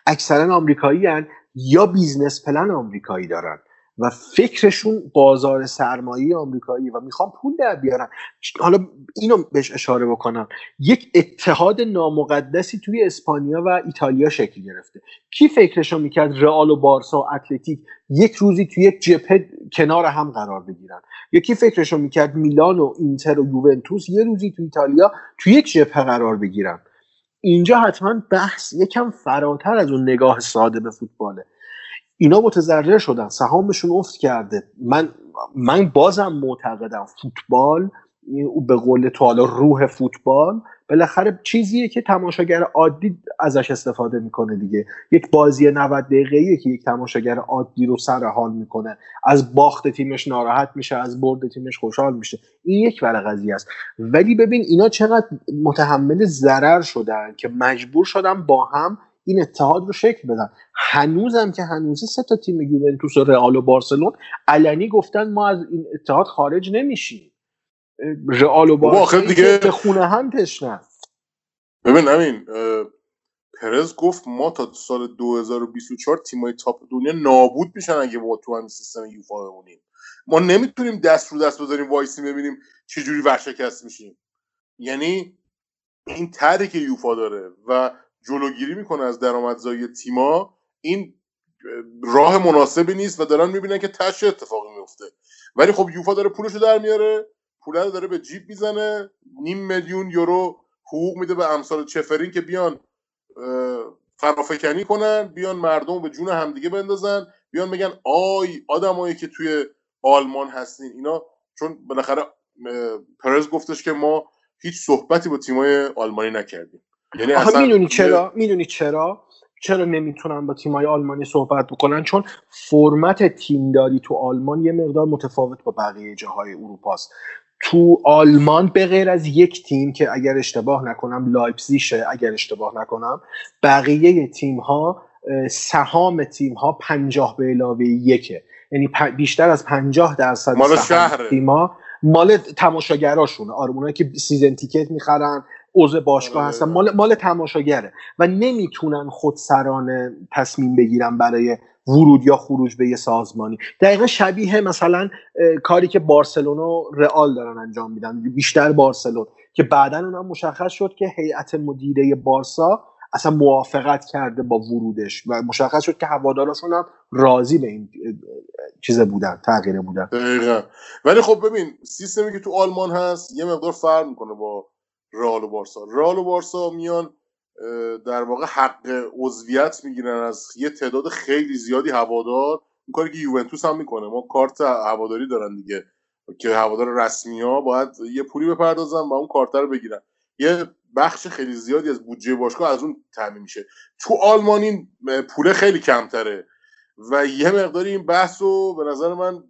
اکثرا آمریکایین یا business plan آمریکایی دارن. و فکرشون بازار سرمایه آمریکایی و می‌خوان پول در بیارن. حالا اینو بهش اشاره بکنم. یک اتحاد نامقدسی توی اسپانیا و ایتالیا شکل گرفته. کی فکرشو می‌کرد رئال و بارسا و اتلتیک یک روزی توی یک جبهه کنار هم قرار بگیرن؟ یکی فکرشو می‌کرد میلان و اینتر و یوونتوس یه روزی تو ایتالیا توی یک جبهه قرار بگیرن. اینجا حتما بحث یکم فراتر از اون نگاه ساده به فوتباله. اینا متضرر شدن. سهامشون افت کرده. من من بازم معتقدم فوتبال این به قول تو حالا روح فوتبال بالاخره چیزیه که تماشاگر عادی ازش استفاده می‌کنه دیگه. یک بازی 90 دقیقه‌ایه که یک تماشاگر عادی رو سر حال می‌کنه. از باخت تیمش ناراحت میشه از برد تیمش خوشحال میشه. این یک ور قضیه است. ولی ببین اینا چقدر متحمل ضرر شدن که مجبور شدن با هم این اتحاد رو شکل بدن. هنوزم که هنوزه سه تا تیم یوونتوس و رئال و بارسلون علنی گفتن ما از این اتحاد خارج نمیشیم. رئال و بارسا دیگه- به خونه هم تشنن ببین همین پرز گفت ما تا سال 2024 تیمای تاپ دنیا نابود میشن اگه ما تو همین سیستم یوفا بمونیم. ما نمی‌تونیم دست رو دست بذاریم وایسی ببینیم چه جوری ورشکست میشیم. یعنی این طرحی که یوفا داره و جلوگیری می‌کنه از درآمدزایی تیما این راه مناسبی نیست و دارن می‌بینن که تش اتفاقی میفته ولی خب یوفا داره پولشو در میاره پول رو داره به جیب می‌زنه نیم میلیون یورو حقوق میده به امثال چفرین که بیان فرافکنی کنن بیان مردم به جون همدیگه بندازن بیان بگن آی آدمایی که توی آلمان هستین. اینا چون بالاخره پرز گفتش که ما هیچ صحبتی با تیمای آلمانی نکردیم. یعنی اصلا می‌دونی چرا؟ می‌دونی چرا؟ چرا نمی‌تونن با تیمای آلمانی صحبت بکنن؟ چون فرمت تیمداری تو آلمان یه مقدار متفاوت با بقیه جاهای اروپاست تو آلمان به غیر از یک تیم که اگر اشتباه نکنم لایپزیشه اگر اشتباه نکنم بقیه تیم ها سهام تیم ها پنجاه به علاوه یکه. یعنی بیشتر از پنجاه درصد مال شهره. تیم ها مال تماشاگراشونه. آره اونایی که سیزن تیکت می‌خرن عضو باشگاه آره. هستن. مال مال تماشاگره. و نمی‌تونن خودسرانه تصمیم بگیرن برای ورود یا خروج به یه سازمانی. دقیقا شبیه مثلا کاری که بارسلونا و رئال دارن انجام میدن. بیشتر بارسلون. که بعدا اونم مشخص شد که هیئت مدیره بارسا اصلا موافقت کرده با ورودش. و مشخص شد که هواداراشون هم راضی به این چیز بودن تغییر بودن. دقیقا. ولی خب ببین سیستمی که تو آلمان هست یه مقدار فرق می‌کنه با رئال و بارسا. رئال و بارسا میان در واقع حق عضویت می‌گیرن از یه تعداد خیلی زیادی هوادار. اون کاری که یوونتوس هم می‌کنه. ما کارت هواداری دارن دیگه. که هوادار رسمی ها باید یه پولی بپردازن و اون کارت رو بگیرن. یه بخش خیلی زیادی از بودجه باشگاه از اون تامین میشه. تو آلمان این پول خیلی کمتره. و یه مقداری این بحث رو به نظر من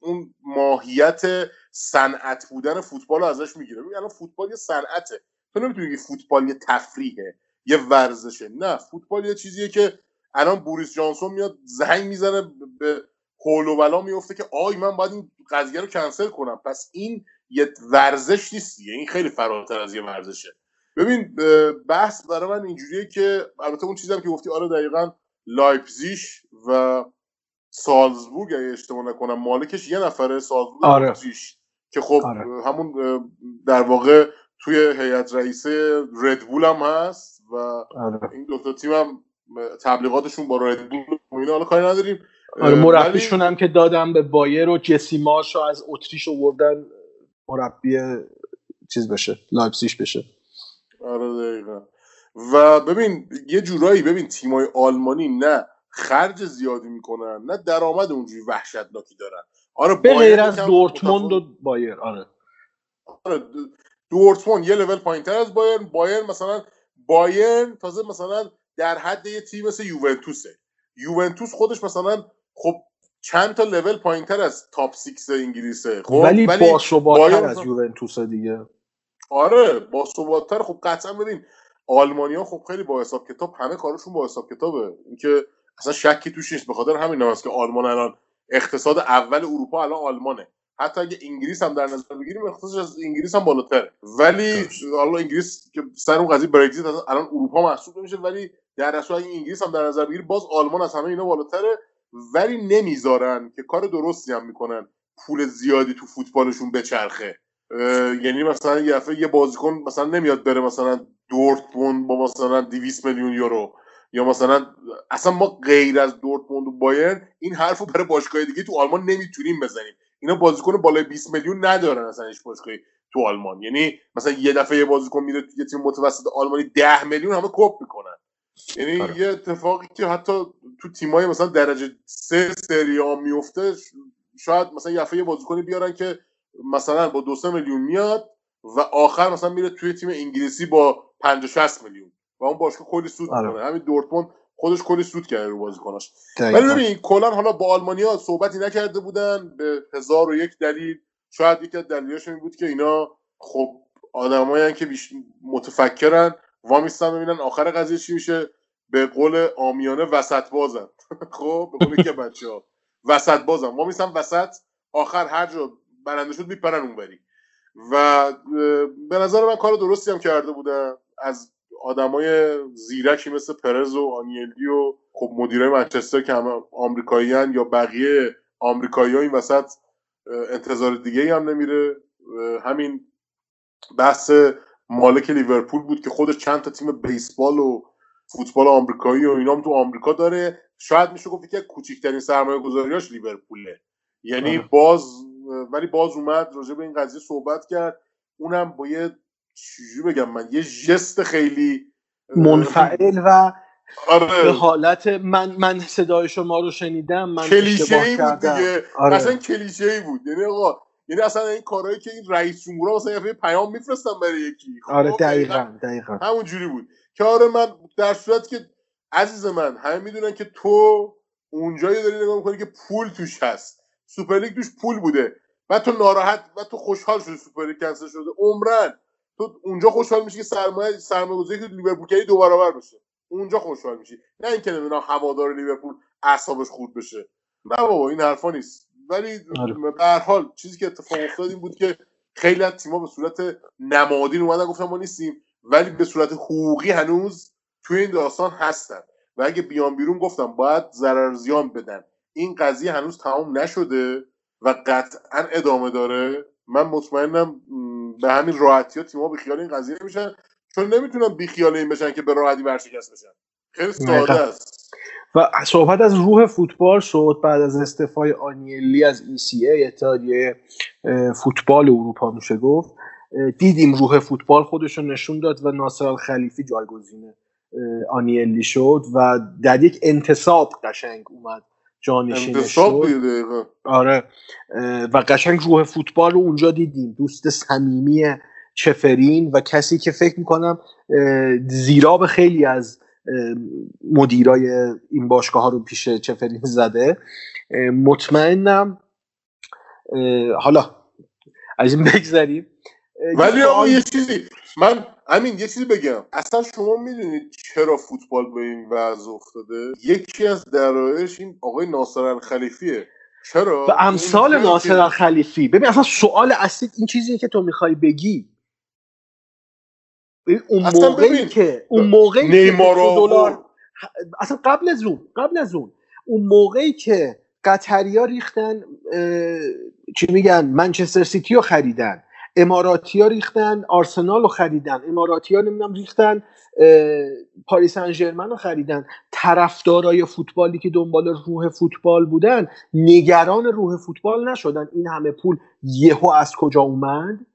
اون ماهیت صنعت بودن فوتبال رو ازش می‌گیره. الان فوتبال یه صنعته. تو نمی‌تونی بگی فوتبال یه تفریحه یه ورزشه. نه فوتبال یه چیزیه که الان بوریس جانسون میاد زنگ می‌زنه به هول و ولا میفته که آی من باید این قضیه رو کنسل کنم. پس این یه ورزش نیست این خیلی فراتر از یه ورزشه. ببین بحث برای من اینجوریه که البته اون چیزی هم که گفتی آره دقیقا لایپزیش و سالزبورگ اگه اشتباه نکنم مالکش یه نفره سالزبورگ آره. که خب آره. همون در واقع توی هیئت رئیسه ردبول هم هست و آره. این دو تا تیم هم تبلیغاتشون با ردبول و اینا حالا کاری نداریم آره مربیشون هم که دادن به بایرن و جسی مارش رو از اتریش آوردن مربی چیز بشه لایپزیگ بشه آره دقیقا و ببین یه جورایی ببین تیمای آلمانی نه خرج زیادی می‌کنن نه درآمد اونجوری وحشتناکی دارن آره به بایرن غیر از دورتموند و بایرن آره. آره، دورتموند یه لول پایینتر از بایرن. بایرن مثلا بایرن تازه مثلا در حد یه تیم مثل یوونتوسه. یوونتوس خودش مثلا خب چند تا لول پایینتر از top six انگلیسه خب؟ ولی بایرن باثباتتر از یوونتوس دیگه. آره با ثباتتر خب قطعا ببین آلمانیا خب خیلی با حساب کتاب همه کارشون با حساب کتابه. اینکه اصلا شکی توش نیست به خاطر همین هم که آلمان الان اقتصاد اول اروپا الان آلمانه. حتی اگه انگلیس هم در نظر بگیریم اقتصادش از انگلیس هم بالاتره. ولی حالا انگلیس که سر اون قضیه برگزیت الان اروپا محسوب نمیشه ولی در اصل اگه انگلیس هم در نظر بگیری باز آلمان از همه اینا بالاتره. ولی نمی‌ذارن که کار درستی هم می‌کنن. پول زیادی تو فوتبالشون بچرخه. یعنی مثلا یه یه بازیکن مثلا نمیاد بره مثلا دورتموند با مثلا 200 میلیون یورو. یا مثلا اصلا ما غیر از دورتموند و بایرن این حرفو برای باشگاه دیگه تو آلمان نمی‌تونیم بزنیم. اینا بازیکن بالای 20 میلیون ندارن اصلا هیچ باشگاهی تو آلمان. یعنی مثلا یه دفعه یه بازیکن میره تو یه تیم متوسط آلمانی 10 میلیون همه کپ می‌کنن. یعنی آره. یه اتفاقی که حتی تو تیمای مثلا درجه سه سری آ میفته شاید مثلا یه یه بازیکنی بیارن که مثلا با دو میلیون میاد و آخر مثلا میره توی تیم انگلیسی با 50 60 میلیون. و اون باشگاه کلی سود آره. می‌کنه. همین دورتموند خودش کلی سود کرده رو بازیکناش. ولی ببین کلا حالا با آلمانیا صحبتی نکرده بودن. به هزار و یک دلیل. شاید یکی از این بود که اینا خب آدمایی که بیش متفکرن وامیستن ببینن آخر قضیه چی میشه. به قول آمیانه وسط بازن خب به قول که بچه ها وسط بازن وامیستن وسط آخر هر جا برنده شد میپرن اونوری. و به نظر من کار درستی هم کرده بودن. از آدمای زیرکی مثل پرز و آنیلی و خب مدیرای منچستر که همه آمریکایی یا بقیه آمریکایی این وسط انتظار دیگه هم نمیره. همین بحث مالک لیورپول بود که خودش چند تا تیم بیسبال و فوتبال آمریکایی و اینا هم تو آمریکا داره. شاید میشه گفت که کوچکترین سرمایه گذاریاش لیورپوله. یعنی آره. باز ولی باز اومد راجع به این قضیه صحبت کرد. اونم با یه چجوری بگم من یه ژست خیلی منفعل و به آره حالت من من صدای شما رو شنیدم من کلیشه ای بود دیگه. آره. اصلا کلیشه ای بود. یعنی آقا یعنی اصلا این کارهایی که این رئیس جمهورها مثلا یه پیام میفرستن برای یکی. خب، آره دقیقاً دقیقا دقیقا. همون جوری بود. که آره من در صورت که عزیز من همه می‌دونن که تو اونجایی داری نگاه می‌کنی که پول توش هست. سوپرلیگ توش پول بوده. و تو ناراحت و تو خوشحال شدی سوپرلیگ کنسل شده. عمراً تو اونجا خوشحال میشی که سرمایه سرمایه گذاری که لیورپول کردی دو برابر بشه اونجا خوشحال میشی. نه اینکه نمی‌دونم هوادار لیورپول اعصابش خورد بشه. نه بابا این حرفا نیست. ولی آره. به هر حال چیزی که اتفاق افتاد این بود که خیلی از تیم‌ها به صورت نمادین اومدن گفتن ما نیستیم ولی به صورت حقوقی هنوز توی این داستان هستن. و اگه بیان بیرون گفتم باید ضرر زیان بدن. این قضیه هنوز تمام نشده و قطعا ادامه داره. من مطمئنم به همین راحتی ها تیم‌ها بیخیال این قضیه نمیشن چون نمی‌تونن بیخیال این بشن که به راحتی ورشکست بشن. خیلی ساده. است. و صحبت از روح فوتبال شد بعد از استعفای آنیلی از ECA اتحادیه فوتبال اروپا میشه گفت. دیدیم روح فوتبال خودش رو نشون داد و ناصر الخلیفی جایگزین آنیلی شد و در یک انتصاب قشنگ اومد. انتصاب شد. آره. و قشنگ روح فوتبال رو اونجا دیدیم. دوست صمیمی چفرین و کسی که فکر می‌کنم زیرا به خیلی از مدیرای این باشگاه ها رو پیش چفرین زده. مطمئنم حالا از این بگذریم ولی آقا یه چیزی. من امین یه چیزی بگم. اصلا شما می‌دونید چرا فوتبال به این وضع افتاده؟ یکی از دلایلش این آقای ناصر الخلیفیه. چرا؟ و امثال اونجایی ناصر الخلیفی. ببین اصلا سوال اصلی این چیزیه که تو می‌خوای بگی. ببین اون اصلا موقعی ببین، که اون موقعی که نیمار دلار. اصلا قبل از اون قبل از اون اون موقعی که قطریا ریختن چی میگن منچستر سیتی رو خریدن. اماراتی ها ریختن آرسنال رو خریدن. اماراتی ها نمی‌دونم ریختن پاریس سن رو خریدن. طرفدارای فوتبالی که دنبال روح فوتبال بودن نگران روح فوتبال نشدن. این همه پول یهو از کجا اومد؟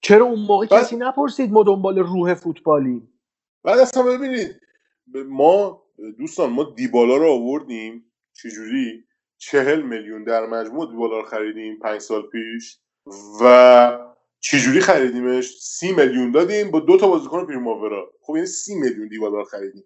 چرا اون موقع بعد- کسی نپرسید ما دنبال روح فوتبالی بعد اصلا ببینید ما دوستان ما دیبالا رو آوردیم. چجوری؟ چهل میلیون در مجموع دیبالا رو خریدیم پنج سال پیش. و چجوری خریدیمش؟ سی میلیون دادیم با دو تا بازیکن پریماورا خب یعنی سی میلیون دیبالا رو خریدیم.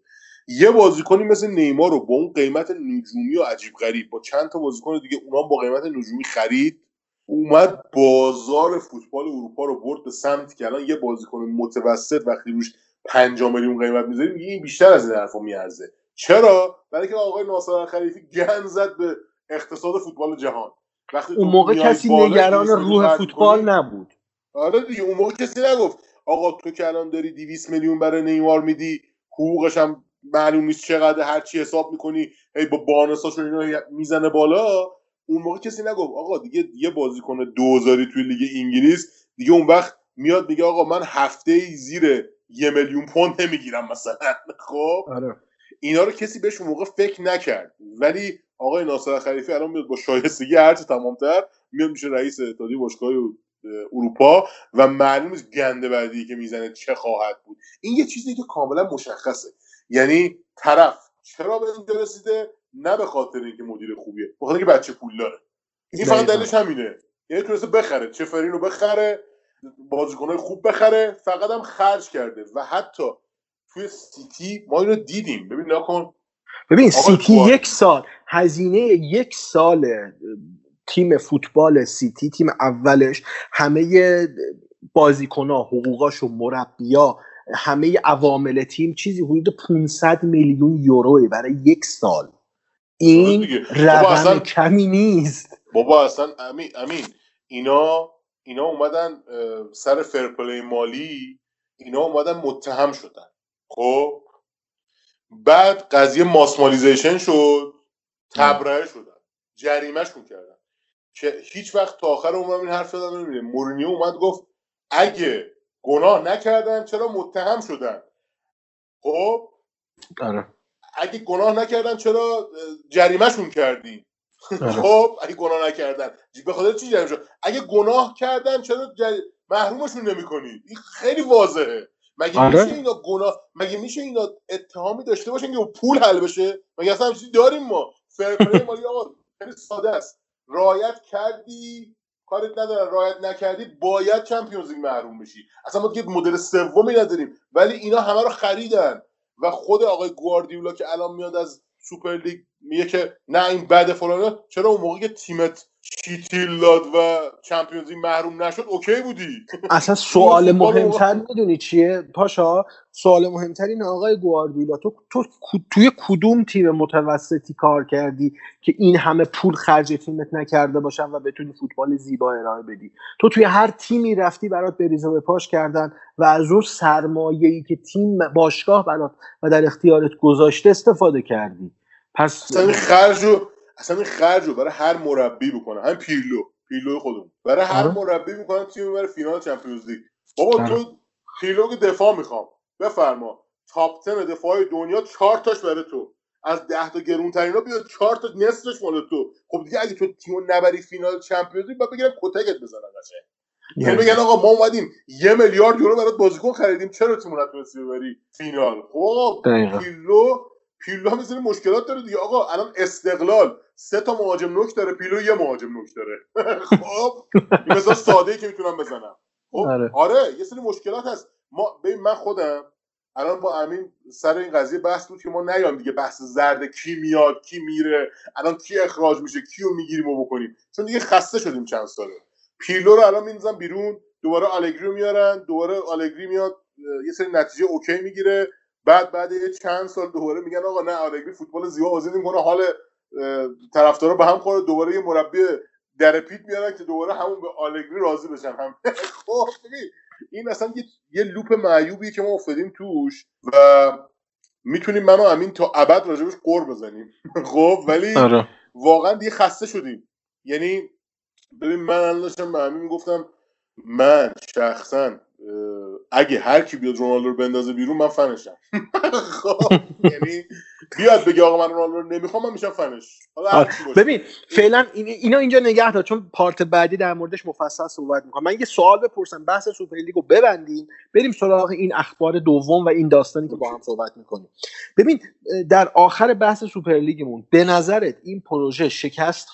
یه بازیکنی مثل نیمار رو با اون قیمت نجومی و عجیب غریب با چند تا بازیکن دیگه اونا با قیمت نجومی خرید اومد بازار فوتبال اروپا رو برد به سمتی که الان یه بازیکن متوسط وقتی روش 5 میلیون قیمت می‌ذاریم میگه این بیشتر از این حرفا میارزه. چرا؟ برای که آقای ناصر الخلیفی گند زد به اقتصاد فوتبال جهان. وقتی اون موقع کسی نگران 200 میلیون روح فوتبال نبود. آره دیگه اون موقع کسی نگفت آقا تو که الان داری 200 میلیون برای نیمار میدی حقوقش هم معلوم نیست چقدر هر چی حساب می‌کنی هی با بانساش و اینا می‌زنه بالا. اون موقع کسی نگفت آقا دیگه یه بازیکن دوزاری توی لیگ انگلیس دیگه اون وقت میاد میگه آقا من هفته ای زیر یه میلیون پوند نمی‌گیرم مثلا. خب؟ آره. اینا رو کسی بهش اون موقع فکر نکرد. ولی آقای ناصر خلیفی الان میاد با شایستگی هرچه تمامتر میاد میشه رئیس اتحادیه باشگاه اروپا و معلوم نیست گنده بعدی که می‌زنه چه خواهد بود. این یه چیزی که کاملا مشخصه. یعنی طرف چرا به اینجا رسیده؟ نه به خاطر اینکه مدیر خوبیه. به خاطر اینکه بچه پول داره. این فقط. دلیلش همینه. یعنی تونسته بخره. چفرین رو بخره بازیکنهای خوب بخره فقط هم خرج کرده. و حتی توی سیتی ما اینو دیدیم. ببین نکن ببین سیتی یک سال هزینه یک سال تیم فوتبال سیتی تیم اولش همه بازیکنها حقوقاش و مربیا همه عوامل تیم چیزی حدود 500 میلیون یوروه برای یک سال. این دیگه. بابا رقم اصلا- کمی نیست. بابا اصلا امین امین اینا اینا اومدن سر فرپلی مالی اینا اومدن متهم شدن. خب؟ بعد قضیه ماسمالیزیشن شد تبرئه شدن جریمهشون کردن. که هیچ وقت تا آخر عمرم این حرف زدن نمیره مورینیو اومد گفت اگه گناه نکردن چرا متهم شدن؟ خب؟ آره. اگه گناه نکردن چرا جریمهشون کردی آره. خب؟ اگه گناه نکردن. به خاطر چی جریمه شد؟ اگه گناه کردن چرا جری... محرومشون نمی‌کنی؟ این خیلی واضحه. مگه آره. میشه اینا گناه مگه میشه اینا اتهامی داشته باشن که پول حل بشه؟ مگه اصلا چیزی داریم ما؟ فرپلی مالی آقا. خیلی ساده است. رعایت کردی کارت ندارن رعایت نکردی باید چمپیونز لیگ محروم بشی. اصلا ما دیگه مدل سومی نداریم ولی اینا همه رو خریدن. و خود آقای گواردیولا که الان میاد از سوپر لیگ میگه که نه این بده فلانه. چرا اون موقع که تیمت شیتیل داد و چمپیونز محروم نشد OK بودی؟ اصلا سوال مهمتر می‌دونی چیه؟ پاشا سوال مهمتر این آقای گواردیولا تو, تو توی کدوم تیم متوسطی کار کردی که این همه پول خرج تیمت نکرده باشن و بتونی فوتبال زیبا ارائه بدی؟ تو توی هر تیمی رفتی برات بریز و بپاش کردن و از اون سرمایه‌ای که تیم باشگاه برات و در اختیارت گذاشته استفاده کردی. پس اصلا این خرج رو اصلا این خرج رو برای هر مربی بکنه. هم پیرلو. پیرلو خودمون. برای هر آره. مربی می‌کنن تیم بره فینال چمپیونز لیگ. بابا آره. تو پیرلو که دفاع می‌خوام. بفرما. top 10 دفاع دنیا چهار تاش برای تو. از ده تا گرونترینا بیاد چهار تا نصفش مال تو. خب دیگه اگه تو تیمو نبری فینال چمپیونز لیگ بعد بگیرن کتکت بزنن قشنگ. یعنی بگن آقا ما اومدیم یه میلیارد یورو برات بازیکن خریدیم. چرا تیمو نتونستی ببری فینال؟ خب. پیرلو پیرلو هم یه سری مشکلات داره دیگه. آقا الان استقلال. سه تا مهاجم نوک داره پیرلو یه مهاجم نوک داره. خب این مثلا ساده ای که می‌تونم بزنم. خب آره. آره یه سری مشکلات هست. ما ببین من خودم الان با امین سر این قضیه بحث بود که ما نیام دیگه بحث زرد کی میاد کی میره. الان کی اخراج میشه کیو می‌گیریم و بکنیم. چون دیگه خسته شدیم چند ساله. پیرلو رو الان میندازن بیرون. دوباره آلگری میارن. دوباره آلگری میاد یه سری نتیجه OK می‌گیره. بعد بعد یه چند سال دوباره میگن آقا نه آلگری فوتبال زیبا بازی نمی‌کنه. حال طرفدارا به هم خوره. دوباره یه مربی در پیت میارن که دوباره همون به آلگری راضی بشن. هم خب این اصلا یه, یه loop معیوبیه که ما افتادیم توش و می‌تونیم من و امین تا ابد راجبش قور بزنیم. خب ولی آره. واقعا دیگه خسته شدیم. یعنی ببین من الان داشتم به همین می‌گفتم من شخصا اگه هر کی بیاد رونالدو رو بندازه بیرون من فنشم. خب یعنی بیاد بگه آقا من رونالدو رو نمی‌خوام من میشم فنش. حالا باشه. ببین فعلا این اینا اینجا نگه دار چون پارت بعدی در موردش مفصل صحبت می‌کنم. من یه سوال بپرسم بحث سوپرلیگ رو ببندیم بریم سراغ این اخبار دوم و این داستانی که با هم صحبت می‌کنیم. ببین در آخر بحث سوپرلیگمون به نظرت این پروژه شکست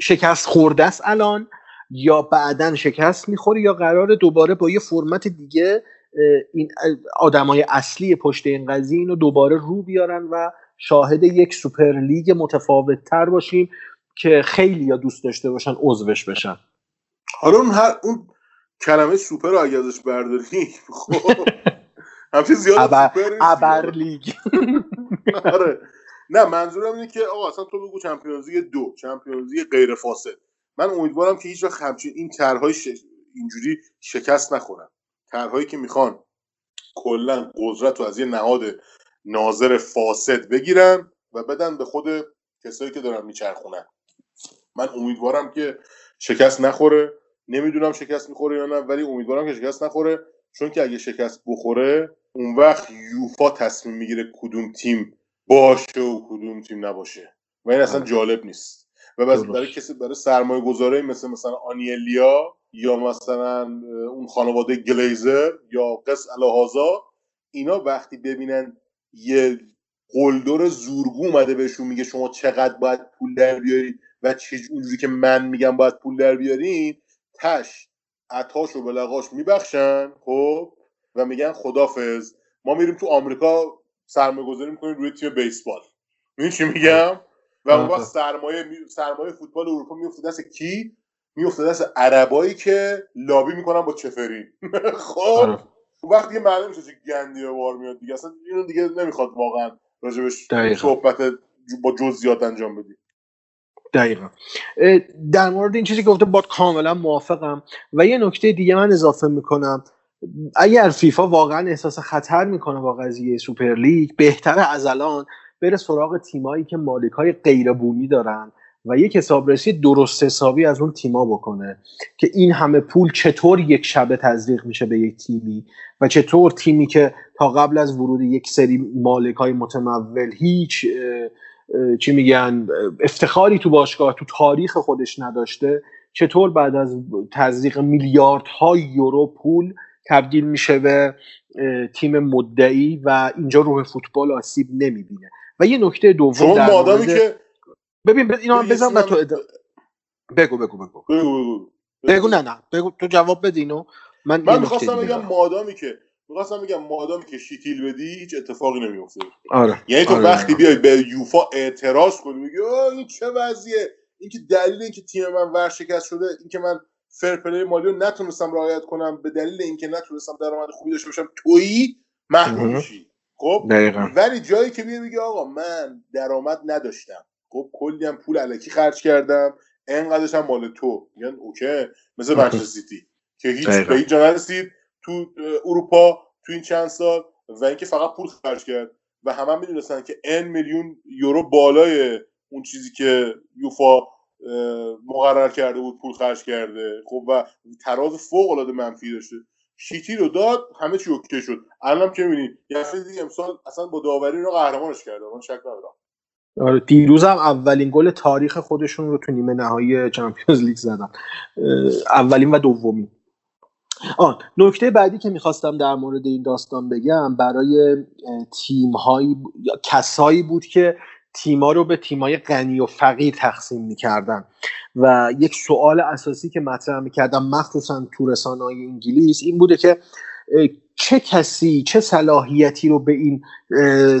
شکست خورده است الان؟ یا بعدا شکست می‌خوره یا قراره دوباره با یه فرمت دیگه این آدمای اصلی پشت این قضیه اینو دوباره رو بیارن و شاهد یک سوپر لیگ متفاوت تر باشیم که خیلی یا دوست داشته باشن عضوش بشن. حالا اون هر اون کلمه سوپر رو اگه ازش برداری خب همچین زیاد ابر. لیگ. آره. نه منظورم اینه که آقا اصلا تو بگو چمپیونز لیگ دو چمپیونز لیگ غیر فاصل من امیدوارم که هیچ وقت همچین این طرحهای ش... اینجوری شکست نخورن. طرحهایی که می‌خوان کلا قدرت رو از یه نهاد ناظر فاسد بگیرن و بدن به خود کسایی که دارن میچرخونن. من امیدوارم که شکست نخوره. نمی‌دونم شکست می‌خوره یا نه ولی امیدوارم که شکست نخوره. چون که اگه شکست بخوره اون وقت یوفا تصمیم می‌گیره کدوم تیم باشه و کدوم تیم نباشه. و این اصلا جالب نیست. و بس. برای کسی برای سرمایه گذاره مثل مثلا آنیلیا یا مثلا اون خانواده گلیزر یا قس الهازا اینا وقتی ببینن یه قلدر زورگو اومده بهشون میگه شما چقدر باید پول در بیاری و اونجوری که من میگم باید پول در بیارین تش عطاش رو به لقاش میبخشن خب؟ و میگن خدافز ما میریم تو آمریکا سرمایه گذاری می‌کنیم روی تیم بیسبال. می‌دونی چی میگم؟ و اون وقت سرمایه سرمایه فوتبال اروپا میفته دست کی؟ میفته دست عربایی که لابی می‌کنن با چفرین. خب؟ آره. وقت دیگه معلوم میشه چه گندی به بار میاد دیگه. اصلا اینو دیگه نمی‌خواد واقعا راجبش. صحبت با جزئیات انجام بدی. دقیقا. در مورد این چیزی که گفته باد کاملا موافقم. و یه نکته دیگه من اضافه می‌کنم. اگر فیفا واقعا احساس خطر می‌کنه با قضیه سوپر لیگ بهتره از الان بره سراغ تیمایی که مالک های غیر بومی دارن و یک حسابرسی درست حسابی از اون تیما بکنه که این همه پول چطور یک شبه تزریق میشه به یک تیمی و چطور تیمی که تا قبل از ورود یک سری مالک های متمول هیچ چی میگن افتخاری تو باشگاه تو تاریخ خودش نداشته چطور بعد از تزریق میلیاردهای یورو پول تبدیل میشه به تیم مدعی و اینجا روح فوتبال آسیب نمی‌بینه. و یه نکته دوم در مادامی مورد- که ببین اینا هم بزن و تو. بگو بگو بگو بگو بگو نه نه بگو تو جواب بده اینو من, من می‌خواستم بگم. مادامی که می‌خواستم میگم مادام که شیتیل بدی هیچ اتفاقی نمیفته آره یعنی تو آره. وقتی بیای به یوفا اعتراض کنی میگی این چه وضعیه این که دلیل اینکه تیم من ورشکست شده اینکه من فر پلی مالی رو نتونستم رعایت کنم به دلیل اینکه نتونستم درآمد خوبی داشته باشم تویی محکوم مهم. میشی خب دقیقا. ولی جایی که بیای میگه آقا من درآمد نداشتم. خب کلی هم پول علکی خرج کردم. انقدرش هم مال تو. میگن OK مثل منچستر سیتی. که هیچ دقیقاً. به هیچ جا نرسید. تو اروپا تو این چند سال و اینکه فقط پول خرج کرد. و همه هم می‌دونستن که ان میلیون یورو بالای اون چیزی که یوفا مقرر کرده بود پول خرج کرده. خب و تراز فوق العاده منفی داشته. شیتیل رو داد همه چی OK شد. الانم که می‌بینی یه هفته دیگه امسال اصلا با داوری رو قهرمانش کرده. من شک ندارم. آره دیروز هم اولین گل تاریخ خودشون رو تو نیمه نهایی چمپیونز لیگ زدن. اولین و دومین. آن نکته بعدی که می‌خواستم در مورد این داستان بگم برای تیم هایی کسایی بود که تیما رو به تیمای غنی و فقیر تقسیم می‌کردن. و یک سوال اساسی که مطرح می‌کردم مخصوصا تو رسانه انگلیس این بوده که چه کسی چه صلاحیتی رو به این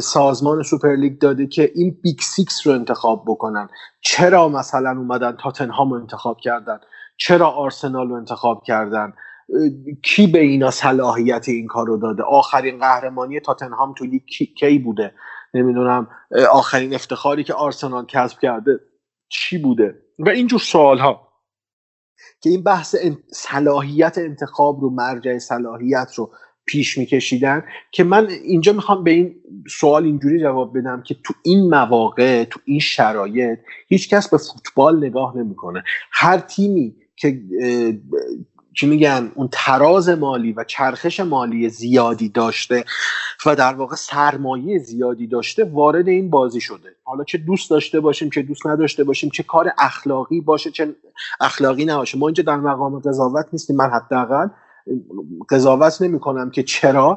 سازمان سوپرلیگ داده که این big six رو انتخاب بکنن؟ چرا مثلا اومدن تاتنهام رو انتخاب کردن؟ چرا آرسنال رو انتخاب کردن؟ کی به اینا صلاحیت این کار رو داده؟ آخرین قهرمانی تاتنهام تو لیگ کی بوده؟ نمی‌دونم آخرین افتخاری که آرسنال کسب کرده چی بوده؟ و اینجور سوال ها که این بحث صلاحیت انتخاب رو مرجع صلاحیت رو پیش میکشیدن که من اینجا می‌خوام به این سوال اینجوری جواب بدم که تو این مواقع تو این شرایط هیچکس به فوتبال نگاه نمی‌کنه. هر تیمی که چی میگن اون تراز مالی و چرخش مالی زیادی داشته و در واقع سرمایه زیادی داشته وارد این بازی شده. حالا چه دوست داشته باشیم چه دوست نداشته باشیم چه کار اخلاقی باشه چه اخلاقی نباشه. ما اینجا در مقام قضاوت نیستیم من حداقل قضاوت نمی کنم که چرا.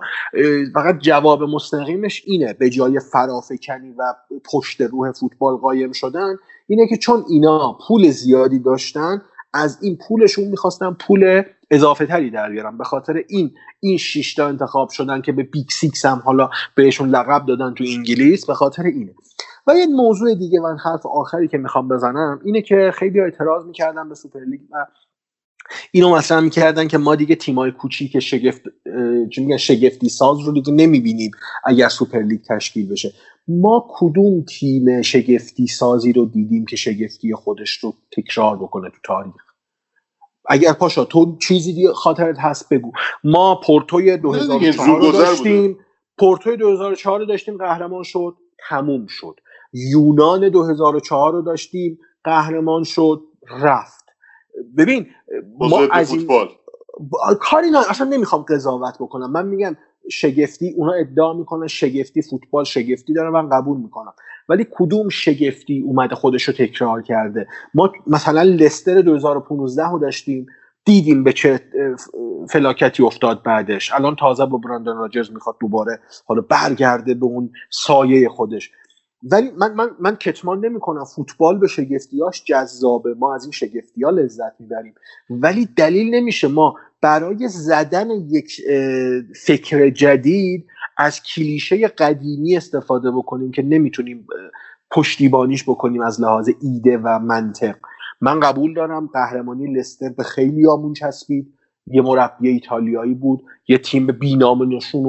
فقط جواب مستقیمش اینه. به جای فرافکنی و پشت روح فوتبال قایم شدن اینه که چون اینا پول زیادی داشتن از این پولشون می‌خواستن پول اضافه تری در بیارن. به خاطر این این شش تا انتخاب شدن که به big six هم حالا بهشون لقب دادن تو انگلیس به خاطر اینه. و یه موضوع دیگه من حرف آخری که می‌خوام بزنم اینه که خیلی اعتراض می‌کردن به سوپرلیگ و اینو مثلا می‌کردن که ما دیگه تیمای کوچیک شگفت میگن شگفتی ساز رو دیگه نمی‌بینیم اگر سوپرلیگ تشکیل بشه. ما کدوم تیم شگفتی سازی رو دیدیم که شگفتی خودش رو تکرار بکنه تو تاریخ؟ اگر پاشا تو چیزی دیگه خاطرت هست بگو. ما پورتوی 2004 رو زودگذر داشتیم. پورتوی 2004 رو داشتیم قهرمان شد تموم شد. یونان 2004 رو داشتیم قهرمان شد رفت. ببین ما از این کاری نه اصلا نمی‌خوام قضاوت بکنم. من میگم شگفتی اونا ادعا می‌کنن شگفتی فوتبال شگفتی داره من قبول می‌کنم. ولی کدوم شگفتی اومده خودش رو تکرار کرده؟ ما مثلا لستر 2015 رو داشتیم دیدیم به چه فلاکتی افتاد بعدش. الان تازه با براندن راجرز می‌خواد دوباره حالا برگرده به اون سایه خودش. ولی من من من کتمان نمی‌کنم فوتبال به شگفتیاش جذابه. ما از این شگفتی ها لذت می‌بریم. ولی دلیل نمیشه. ما برای زدن یک فکر جدید از کلیشه قدیمی استفاده بکنیم که نمی‌تونیم پشتیبانیش بکنیم از لحاظ ایده و منطق. من قبول دارم قهرمانی لستر به خیلی آمون چسبید. یه مربی ایتالیایی بود. یه تیم بینام نشون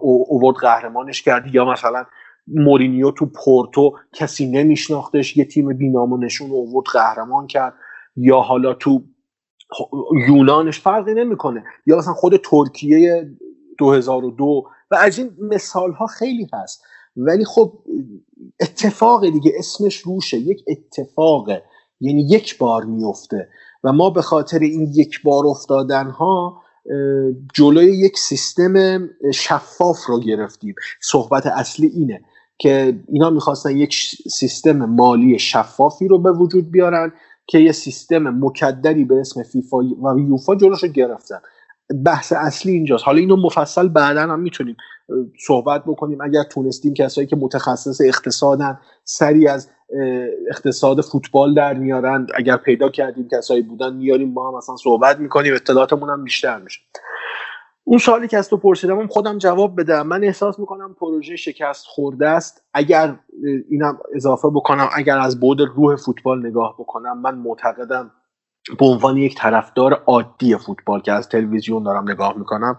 اوورد قهرمانش کرد. یا مثلا مورینیو تو پورتو کسی نمیشناختش. یه تیم بینام و نشون اوورد قهرمان کرد. یا حالا تو یونانش فرقی نمی‌کنه. یا مثلا خود ترکیه 2002 و از این مثال ها خیلی هست. ولی خب اتفاق دیگه اسمش روشه. یک اتفاقه. یعنی یک بار میفته و ما به خاطر این یک بار افتادن ها جلوی یک سیستم شفاف رو گرفتیم. صحبت اصلی اینه که اینا می‌خواستن یک سیستم مالی شفافی رو به وجود بیارن که یه سیستم مکدری به اسم فیفا و یوفا جلوش رو گرفتن. بحث اصلی اینجاست. حالا اینو مفصل بعدا هم می‌تونیم صحبت بکنیم. اگر تونستیم کسایی که متخصص اقتصادن سری از اقتصاد فوتبال در میارن اگر پیدا کردیم کسایی بودن میاریم با هم مثلا صحبت می‌کنیم اطلاعاتمون هم بیشتر میشه. اون سوالی که از تو پرسیدم خودم جواب بدم. من احساس می‌کنم پروژه شکست خورده است. اگر اینم اضافه بکنم اگر از بود روح فوتبال نگاه بکنم من معتقدم به عنوان یک طرفدار عادی فوتبال که از تلویزیون دارم نگاه می‌کنم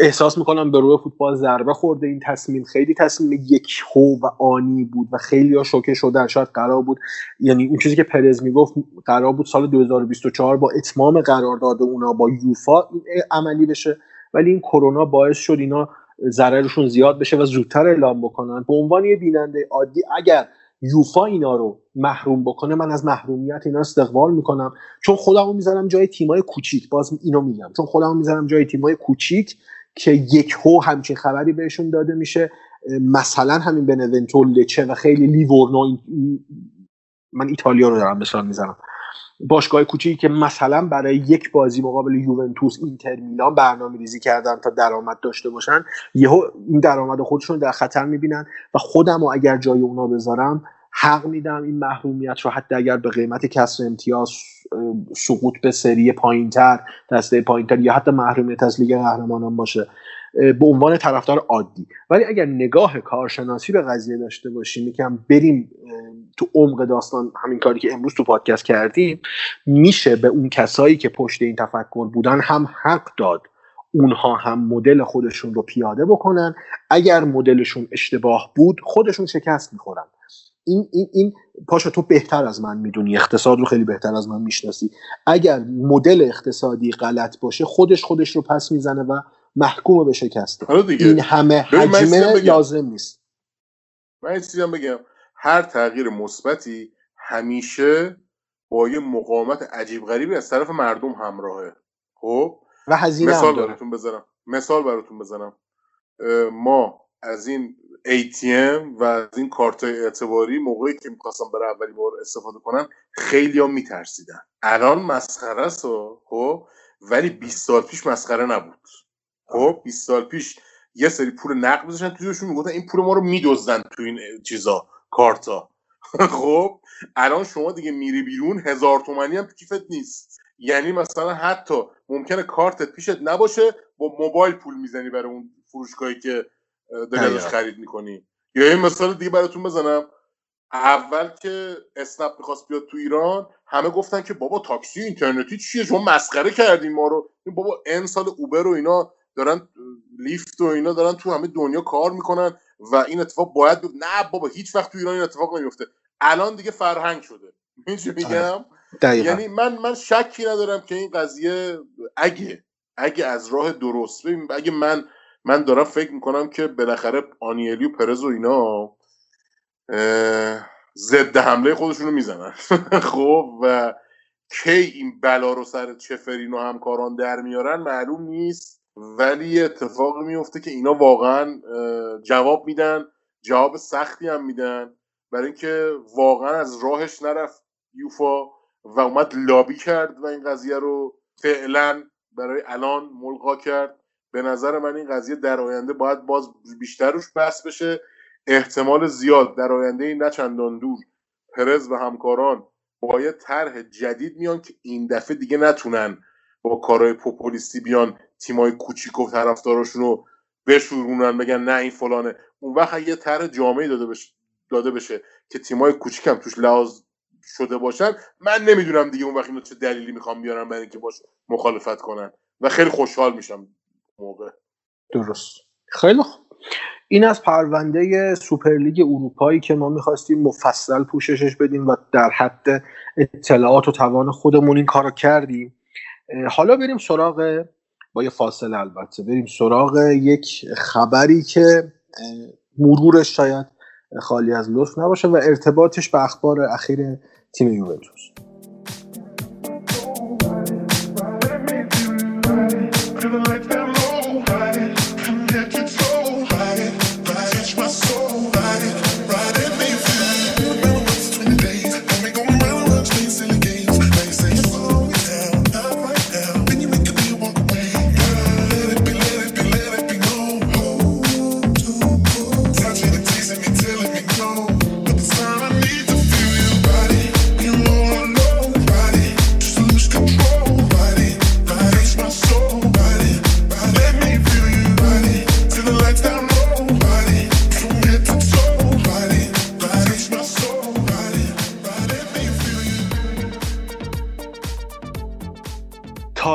احساس می‌کنم به روی فوتبال ضربه خورده. این تصمیم خیلی تصمیم یک هو و آنی بود و خیلی ها شوکه شدن. شاید قرار بود یعنی اون چیزی که پرز می‌گفت قرار بود سال 2024 با اتمام قرارداد اونا با یوفا عملی بشه ولی این کرونا باعث شد اینا ضررشون زیاد بشه و زودتر اعلام بکنن. به عنوان یه بیننده عادی اگر یوفا اینا رو محروم بکنه من از محرومیت اینا استقبال می‌کنم. چون خودمو می‌ذارم جای تیمای کوچیک باز اینو میگم. چون خودمو می‌ذارم جای تیمای کوچیک که یک هو همچین خبری بهشون داده میشه. مثلا همین بنونتو لچه و خیلی لیورنو من ایتالیا رو دارم مثال می‌زنم. باشگاه کوچیکی که مثلا برای یک بازی مقابل یوونتوس اینتر میلان برنامه ریزی کردن تا درآمد داشته باشن یهو این درآمد خودشون در خطر می‌بینن و خودم و اگر جای اونا بذارم حق میدم این محرومیت رو حتی اگر به قیمت کسر امتیاز سقوط به سری پایینتر دسته پایینتر یا حتی محرومیت از لیگ قهرمانان باشه به عنوان طرفدار عادی. ولی اگر نگاه کارشناسی به قضیه داشته باشیم یکم بریم تو عمق داستان همین کاری که امروز تو پادکست کردیم میشه به اون کسایی که پشت این تفکر بودن هم حق داد. اونها هم مدل خودشون رو پیاده بکنن. اگر مدلشون اشتباه بود خودشون شکست می‌خورن. این این این پاشا تو بهتر از من می‌دونی. اقتصاد رو خیلی بهتر از من می‌شناسی. اگر مدل اقتصادی غلط باشه خودش خودش رو پس می‌زنه و محکوم به شکسته. این همه حجمه لازم نیست. من چیزی بگم. هر تغییر مثبتی همیشه با یه مقاومت عجیب غریبی از طرف مردم همراهه. خب؟ و هزینه مثال هم. براتون بزنم. مثال براتون بزنم. ما از این ATM و از این کارت اعتباری موقعی که می‌خواستم برای اولین بار استفاده کنم خیلی ها میترسیدن. الان مسخره است خب؟ ولی 20 سال پیش مسخره نبود. خب؟ 20 سال پیش یه سری پول نقد میذاشتن توشون می‌گفتن این پول ما رو میدزدن تو این چیزا. کارتا. خب الان شما دیگه میری بیرون هزار تومنی هم کیفت نیست. یعنی مثلا حتی ممکنه کارتت پیشت نباشه با موبایل پول می‌زنی برای اون فروشگاهی که داری ازش. خرید می‌کنی. یا این مثال دیگه براتون بزنم. اول که اسنپ می‌خواست بیاد تو ایران همه گفتن که بابا تاکسی اینترنتی چیه؟ شما مسخره کردین ما رو. این بابا ان سال اوبر و اینا دارن لیفت و اینا دارن تو همه دنیا کار می‌کنن. و این اتفاق باید بیفته. نه بابا هیچ وقت تو ایران این اتفاق نمیفته. الان دیگه فرهنگ شده. چی میگم؟ دقیقا. یعنی من من شکی ندارم که این قضیه اگه اگه از راه درست اگه من من دارم فکر می‌کنم که بالاخره آنیلی و پرز و اینا ضد حمله خودشون رو می‌زنن. خب و کی این بلا رو سر چفرین و همکاران در میارن معلوم نیست. ولی اتفاقی میفته که اینا واقعا جواب میدن جواب سختی هم میدن. برای اینکه واقعا از راهش نرفت یوفا و اومد لابی کرد و این قضیه رو فعلا برای الان ملغا کرد. به نظر من این قضیه در آینده باید باز بیشتر روش بحث بشه. احتمال زیاد در آینده نه چندان دور پرز و همکاران با یه طرح جدید میان که این دفعه دیگه نتونن با کارهای پوپولیستی بیان. تیمای کوچیک و طرفداراشون رو بشورونن بگن نه این فلانه. اون وقت اگه یه طرح جامعی داده بشه داده بشه که تیمای کوچیک هم توش لحاظ شده باشن من نمی‌دونم دیگه اون وقت اینا چه دلیلی می‌خوام بیارن برای اینکه باش مخالفت کنن. و خیلی خوشحال میشم موقع. درست. خیلی خوب. این از پرونده سوپرلیگ اروپایی که ما می‌خواستیم مفصل پوششش بدیم و در حد اطلاعات و توان خودمون این کارو کردیم. حالا بریم سراغ با یه فاصله البته. بریم سراغ یک خبری که مرورش شاید خالی از لطف نباشه و ارتباطش به اخبار اخیر تیم یوونتوس.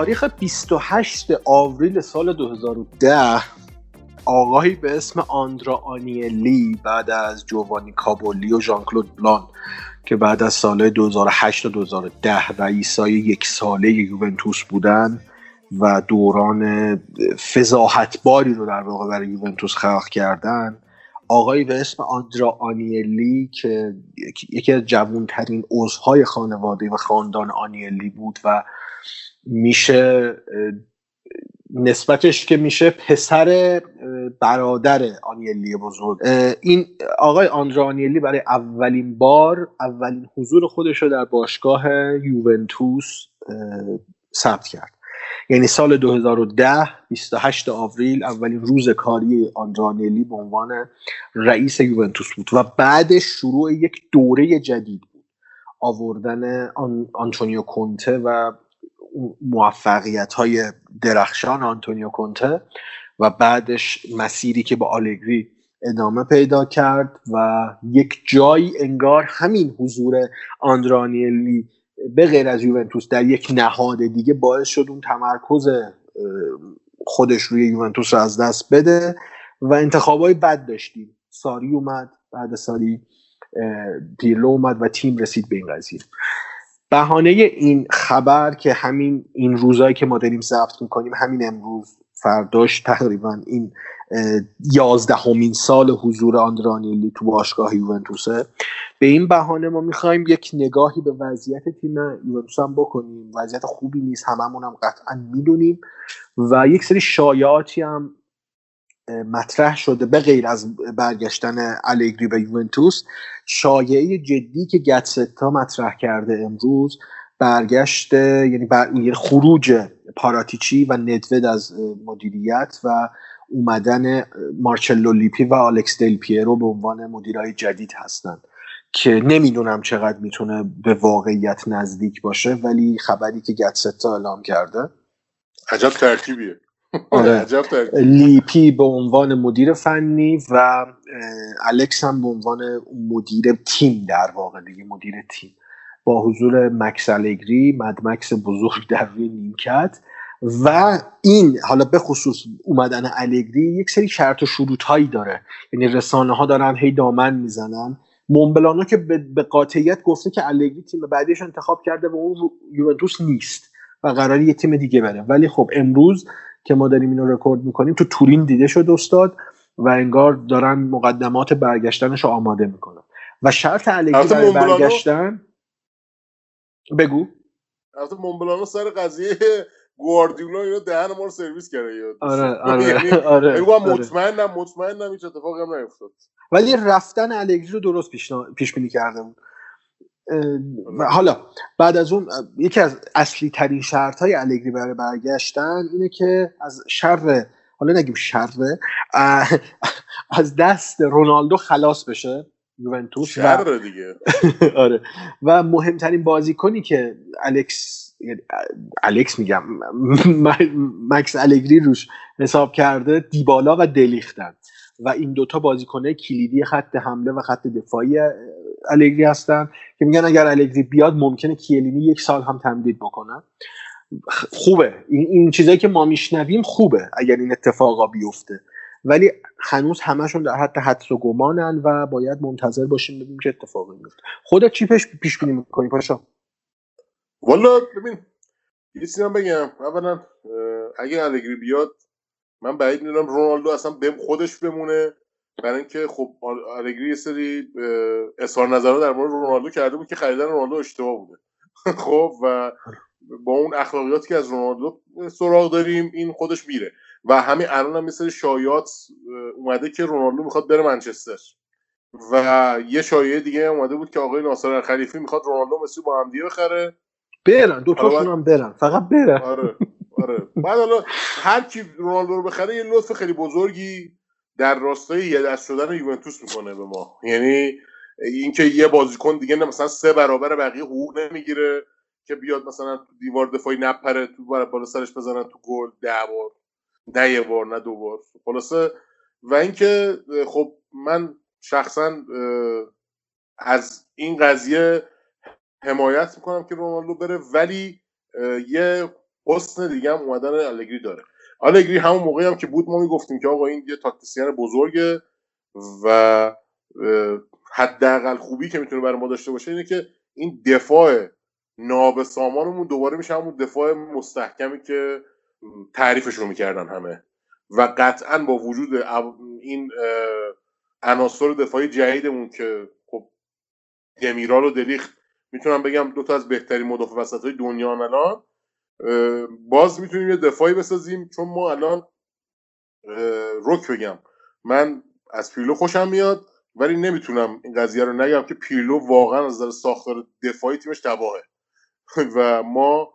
تاریخ 28 آوریل سال 2010 آقایی به اسم آندرا آنیلی بعد از جوانی کابولی و ژان کلود بلان که بعد از سال 2008 تا 2010 رئیسای یک ساله یوونتوس بودن و دوران فضاحتباری رو در واقع برای یوونتوس خلق کردن آقایی به اسم آندرا آنیلی که یکی از جوانترین عضوهای خانواده و خاندان آنیلی بود و میشه نسبتش که میشه پسر برادر آنیلی بزرگ. این آقای آندرا آنیلی برای اولین بار اولین حضور خودش رو در باشگاه یوونتوس ثبت کرد. یعنی سال 2010 28 آوریل اولین روز کاری آندرانیلی به عنوان رئیس یوونتوس بود و بعدش شروع یک دوره جدید بود. آوردن آن، آنتونیو کونته و موفقیت های درخشان آنتونیو کونته و بعدش مسیری که با آلگری ادامه پیدا کرد و یک جایی انگار همین حضور آندرانیلی به غیر از یوونتوس در یک نهاد دیگه باعث شد اون تمرکز خودش روی یوونتوس رو از دست بده و انتخابای بد داشتیم. ساری اومد بعد ساری پیرلو اومد و تیم رسید به این قضیه. بهانه این خبر که همین این روزایی که ما داریم ضبط می‌کنیم همین امروز فرداش تقریبا این یازدهمین سال حضور آندرانیلی تو باشگاه یوونتوسه. به این بهانه ما می‌خوایم یک نگاهی به وضعیت تیم یوونتوس هم بکنیم. وضعیت خوبی نیست هممون هم قطعا می‌دونیم. و یک سری شایعاتی هم مطرح شده به غیر از برگشتن الگری به یوونتوس شایعه جدی که گاتزتا مطرح کرده امروز برگشت یعنی بر... خروج پاراتیچی و ندوید از مدیریت و اومدن مارچلو لیپی و آلکس دل پیرو به عنوان مدیرای جدید هستند که نمی‌دونم چقدر می‌تونه به واقعیت نزدیک باشه ولی خبری که گاتزتا اعلام کرده عجب ترکیبیه آره. ترکیب لیپی به عنوان مدیر فنی و الکس هم به عنوان مدیر تیم در واقع دیگه مدیر تیم. با حضور مکس الگری مدمکس بزرگ در روی نیمکت. و این حالا به خصوص اومدن الگری یک سری شرط و شروط هایی داره. یعنی رسانه ها دارن هی دامن می‌زنن. مونبلانو که به قاطعیت گفته که الگری تیم بعدیش انتخاب کرده و اون یوونتوس نیست و قرار یه تیم دیگه بره. ولی خب امروز که ما داریم اینو رکورد می‌کنیم تو تورین دیده شد استاد و انگار دارن مقدمات برگشتنش رو آماده می‌کنن. و شرط الگری البته برای برگشتن بگو. البته مونبلانو سر قضیه گواردیولا اینا دهن ما رو سرویس کرده یاد آره آره یعنی آره, بگو آره. مطمئنم مطمئنم هیچ اتفاقی هم نیفتاد. ولی رفتن الگری رو درست پیش بینی کرده بود. حالا بعد از اون یکی از اصلی ترین شرط های الگری برای برگشتن اینه که از شر حالا نگیم شر از دست رونالدو خلاص بشه یوونتوس و شر دیگه. آره. و مهمترین بازیکنی که الکس یعنی الکس میگم م- مکس الگری روش حساب کرده دیبالا و دلیختن. و این دوتا بازیکنه کلیدی خط حمله و خط دفاعی الگری هستن که میگن اگر الگری بیاد ممکنه کیلینی یک سال هم تمدید بکنه خ- خوبه. این, این چیزایی که ما میشنویم خوبه اگر این اتفاقا بیفته. ولی هنوز همشون در حد حدس و گمانن و باید منتظر باشیم ببینیم چه اتفاقی میفته خودت چی پیش پیش بینی می‌کنی پاشا؟ والا ببین یه چیزی بگم. اولا اگه الگری بیاد من بعید می‌دونم رونالدو اصلا خودش بمونه. برای اینکه خب آل- الگری یه سری اظهار نظرها در مورد رونالدو کرده بود که خریدن رونالدو اشتباه بوده. خب و با اون اخلاقیاتی که از رونالدو سراغ داریم این خودش میره. و همین الان هم سری شایعات اومده که رونالدو می‌خواد بره منچستر. و یه شایعه دیگه اومده بود که آقای ناصر خلیفی می‌خواد رونالدو مسی با هم دیگه بخره. برن دوتاشون حالا هم برن فقط برن. آره آره. بعد حالا هر کی رونالدو رو بخره یه لطف خیلی بزرگی. در راستای یه دست شدن یوونتوس می‌کنه به ما. یعنی اینکه یه بازیکن دیگه مثلا سه برابر بقیه حقوق نمی‌گیره که بیاد مثلا تو دیوار دفاعی نپره تو بالا سرش بزنن تو گل ده بار. نه یه بار نه دو بار. خلاصه و اینکه خب من شخصا از این قضیه حمایت می‌کنم که رونالدو بره ولی یه حسن دیگه هم اومدن الگری داره. الگری همون موقعی هم که بود ما می‌گفتیم که آقا این یه تاکتیسیان بزرگه و حداقل خوبی که می‌تونه برای ما داشته باشه اینه که این دفاع نابسامانمون دوباره میشه همون دفاع مستحکمی که تعریفش رو می‌کردن همه. و قطعا با وجود این عناصر دفاعی جدیدمون که خب دمیرال و دلیخت می‌تونم بگم دو تا از بهترین مدافع وسط های دنیا الان باز می‌تونیم یه دفاعی بسازیم چون ما الان رک بگم. من از پیرلو خوشم میاد ولی نمی‌تونم این قضیه رو نگم که پیرلو واقعا از نظر ساختار دفاعی تیمش تباهه. و ما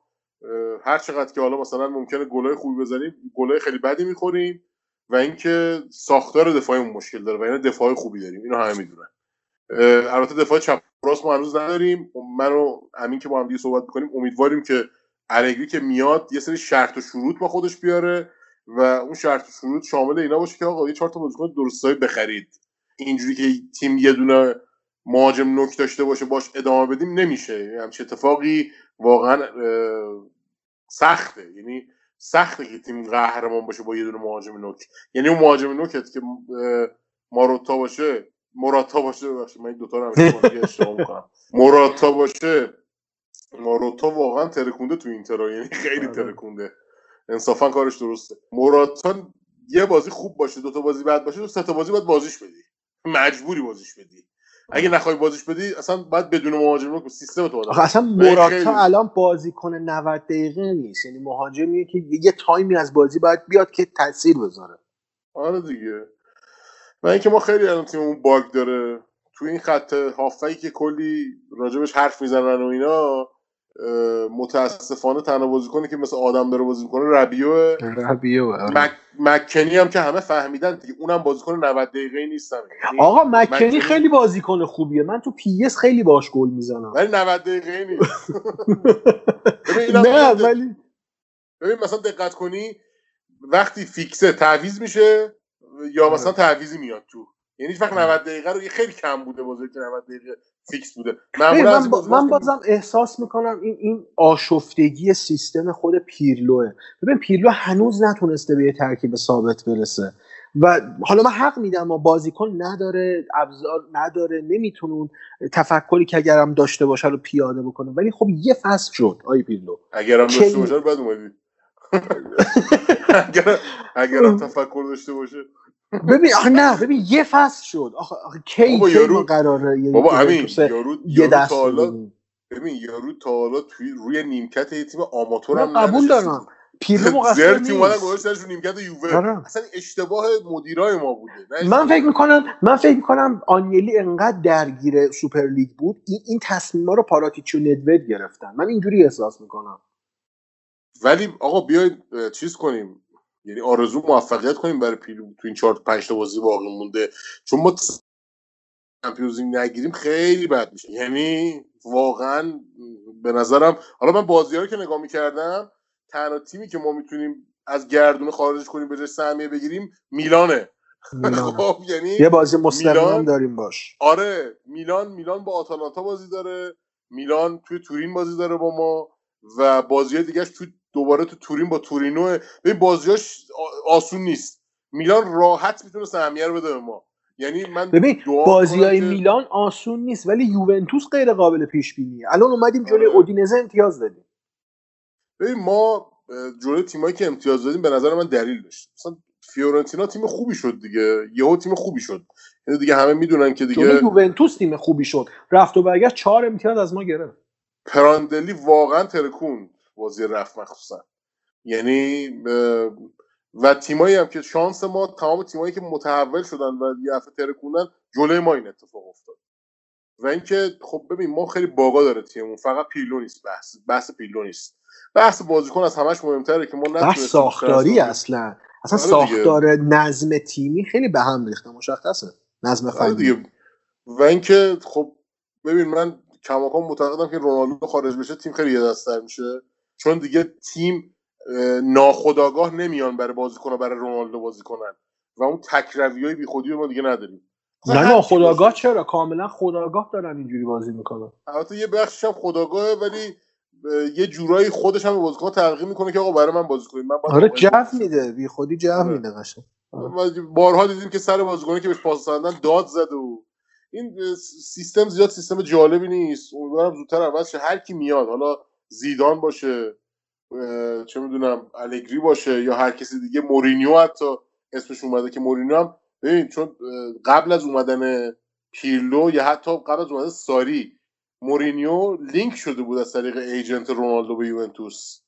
هر چقدر که حالا مثلا ممکنه گلای خوبی بزنیم گلای خیلی بدی می‌خوریم و اینکه ساختار دفاعیمون مشکل داره و اینا دفاع خوبی داریم. اینو همه می‌دونن. البته دفاع چپ راست ما هنوز نداریم. من و امین که با هم دیگه صحبت می‌کنیم امیدواریم که الگری که میاد یه سری شرط و شروط با خودش بیاره و اون شرط و شروط شامل اینا باشه که آقا یه چهار تا بازیکن درستایی بخرید. اینجوری که تیم یه دونه مهاجم نوک داشته باشه باش ادامه بدیم نمیشه. یعنی همچین اتفاقی واقعا سخته. یعنی سخته که تیم قهرمان باشه با یه دونه مهاجم نوک. یعنی اون مهاجم نوکت که ماروتا باشه موراتا باشه. ببخشید من این دوتا رو همیشه اشتباه می‌کنم. موراتا باشه موراتا واقعا ترکونده تو اینتر یعنی خیلی آره. ترکونده. انصافا کارش درسته. موراتا یه بازی خوب باشه دو تا بازی بد باشه تو سه تا بازی باید بازیش بدی. مجبوری بازیش بدی. اگه نخوای بازیش بدی اصلا باید بدون مهاجم نوک سیستم تو آخه اصلا خیلی- موراتا الان بازیکن 90 دقیقه نیست. یعنی مهاجمیه که یه تایمی از بازی باید بیاد که تاثیر بذاره. آره دیگه. و اینکه ما خیلی الان تیممون باگ داره. تو این خط هافایی که کلی راجبش حرف می‌زنن و اینا متاسفانه تنها بازیکنی که مثل آدم داره بازی می‌کنه ربیو ربیه آره. مک... مکنی هم که همه فهمیدن دیگه. اونم بازیکن 90 دقیقه نیستم. یعنی- آقا مکنی مکنی- خیلی بازیکن خوبیه. من تو پی اس خیلی باش گل می‌زنم. ولی 90 دقیقه نیست. نه ولی ببین مثلا دقت کنی وقتی فیکسه تعویض میشه یا مثلا تعویضی میاد تو. یعنی هیچ وقت 90 دقیقه رو یه خیلی کم بوده بازی که 90 دقیقه fix بوده. معمولا من, این با- بازیکن‌ها من بازم احساس می‌کنم این این آشفتگی سیستم خود پیرلوه. ببین پیرلو هنوز نتونسته به یه ترکیب ثابت برسه. و حالا من حق میدم ما بازیکن نداره ابزار نداره نمی‌تونه اون تفکری که اگرم داشته باشه رو پیاده بکنه. ولی خب یه فصل شد آقای پیرلو. اگرم داشته باشه بعد اومدی. اگر اگرم تفکر داشته باشه. ببین آخه نه ببین یه فصل شد. آخه, آخه کی بابا کی یارو- قراره یه بابا یوونتوس یارو یه دست تا حالا ببینیم ببین یارو تا حالا توی روی نیمکت یه تیم آماتور هم قبول دارم. پیرلو مقصر زرتی اومدن نیست. گذاشتنش رو نیمکت یووه. آره. اصلا اشتباه مدیرای ما بوده من فکر می‌کنم من فکر می‌کنم آنیلی انقدر درگیر سوپر لیگ بود. این, این تصمیما رو پاراتیچی و ندوید گرفتن. من اینجوری احساس می‌کنم. ولی آقا بیاید چیز کنیم. یعنی آرزو موفقیت کنیم برای پیلو. تو این چهار پنج تا بازی باقی مونده. چون ما چمپیونز نگیریم خیلی بد میشه. یعنی واقعا به نظرم حالا من بازی رو که نگاه می‌کردم تنها تیمی که ما می‌تونیم از گردونه خارج کنیم به سهمیه بگیریم میلانه. میلان خب یعنی یه بازی مستقیم داریم باش. آره میلان میلان با آتالانتا بازی داره. میلان توی تورین بازی داره با ما و بازی دیگهش تو دوباره تو تورین با تورینو. ببین بازیاش آسون نیست. میلان راحت می‌تونه سهمیه رو بده به ما. یعنی من ببین بازی های میلان آسون نیست ولی یوونتوس غیر قابل پیش بینیه الان اومدیم جلوی آره. اودینزه امتیاز دادیم. ببین ما جلوی تیمایی که امتیاز دادیم به نظر من دلیل داشت. مثلا فیورنتینا تیم خوبی شد دیگه. یهو تیم خوبی شد. یعنی دیگه همه می‌دونن که جلوی دیگه یوونتوس تیم خوبی شد. رفت و برگشت چهار امتیاز از ما گرفت. پراندلی واقعا ترکون بازی رفت مخصوصا. یعنی و تیمایی هم که شانس ما تمام تیمایی که متحول شدن و یه هفته ترکوندن جلوی ما این اتفاق افتاد. و اینکه خب ببین ما خیلی باگا داره تیممون. فقط پیلو نیست بحث بحث پیلو نیست. بحث بازیکن از همش مهمتره که ما نتونستیم ساختاری. اصلا. اصلا آره. ساختار نظم تیمی خیلی به هم ریخته مشخصه. نظم آره فنی. و اینکه خب ببین من کماکان معتقدم که رونالدو خارج بشه تیم خیلی یه دستتر میشه. چون دیگه تیم اه، ناخداگاه نمیان برای بازیکن برای رونالدو بازی کنن. و اون تکروی های بیخودی رو ما دیگه نداریم. نه نه خداگاه. چرا؟ کاملا خداگاه دارن اینجوری بازی می‌کنن. البته یه بخشش هم خداگاهه ولی یه جورایی خودش هم به بازیکن ترغیب می‌کنه که آقا برای من بازی کنید من آره جو. میده. بی خودی جو آره. میده قشنگ. و بارها دیدیم که سر بازیکنی که بهش پاس دادن داد زد و این سیستم زیاد سیستم جالبی نیست. امیدوارم زودتر عوض شه. هر کی میاد. حالا زیدان باشه چه می‌دونم الگری باشه یا هر کسی دیگه مورینیو حتی اسمش اومده که مورینیو هم ببین چون قبل از اومدن پیرلو یا حتی قبل از اومدن ساری مورینیو لینک شده بود از طریق agent رونالدو به یوونتوس.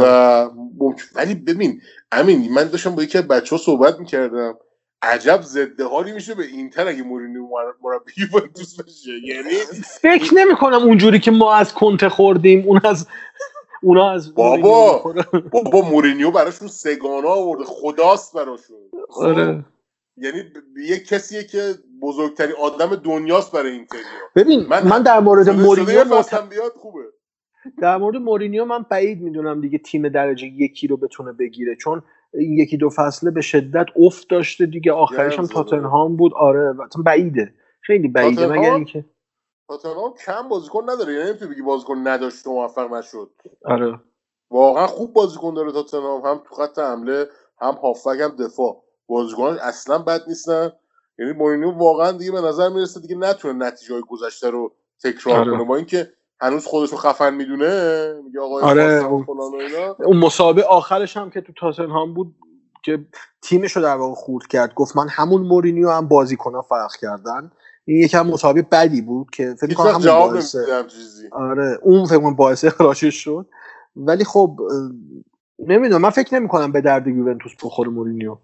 و ممکن ولی ببین امین من داشتم با یکی از بچه ها صحبت می‌کردم. عجب ضد حالی میشه به اینتر اگه مورینیو مر- مربی یوونتوس بشه یعنی فکر نمی کنم اونجوری که ما از کنته خوردیم اون از اونا از بابا. بابا مورینیو براشون سه‌گانه آورده. خداست براشون. آره. یعنی ب- یه کسیه که بزرگترین آدم دنیاست برای اینتریا. ببین من- من, در مورد مورینیو هم بیاد خوبه. در مورد مورینیو من بعید می‌دونم دیگه تیم درجه یکی رو بتونه بگیره چون این یکی دو فصله به شدت افت داشته دیگه. آخرش هم. تاتنهام بود. آره بعیده. خیلی بعیده؟ مگر اینکه تاتنهام کم بازیکن نداره. یعنی نمی‌تونی بگی بازیکن نداشت و موفق نشد. آره. واقعا خوب بازیکن داره تاتنهام. هم تو خط حمله هم هافک هم دفاع. بازیکناش اصلا بد نیستن. یعنی مورینیو واقعا دیگه به نظر می‌رسه دیگه نتونه نتیجه های گذشته رو تکرار آره. کنه. با اینکه هنوز خودش رو خفن می‌دونه؟ میگه آقا آره. اون مسابقه آخرش هم که تو تاتنهام بود که تیمش رو در واقع خورد کرد. گفت من همون مورینیو هم بازیکن‌ها فرق کردن. این یکم مسابقه بدی بود که فکر کنم همون باعث آره اون فکر کنم باعث اخراجش شد. ولی خب نمی‌دونم من فکر نمی کنم به درد یوونتوس بخوره مورینیو.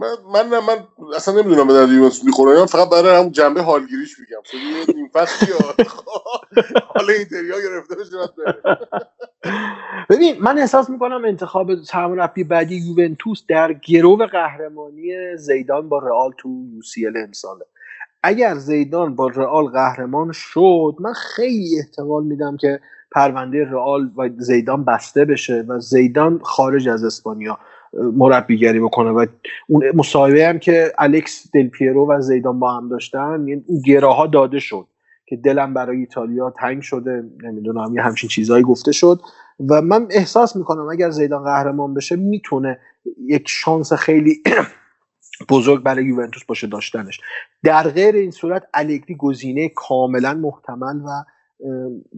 من من من اصلا نمی‌دونم به درد یوونتوس می‌خوره من فقط برای همون جنبه حالگیریش میگم. شده نیم فصل بیاد حالا اینتریا گرفته بشه. ببین من احساس می‌کنم انتخاب سرمربی بعدی یوونتوس در گرو قهرمانی زیدان با رئال تو یو سی ال امساله اگر زیدان با رئال قهرمان شد من خیلی احتمال میدم که پرونده رئال و زیدان بسته بشه و زیدان خارج از اسپانیا. مربیگری بکنه و اون مصاحبه هم که الکس دل پیرو و زیدان با هم داشتن یعنی اون گراها داده شد که دلم برای ایتالیا تنگ شده نمی‌دونم یه همچین چیزهایی گفته شد و من احساس می‌کنم اگر زیدان قهرمان بشه می‌تونه یک شانس خیلی بزرگ برای یوونتوس باشه داشتنش. در غیر این صورت الگری گزینه کاملا محتمل و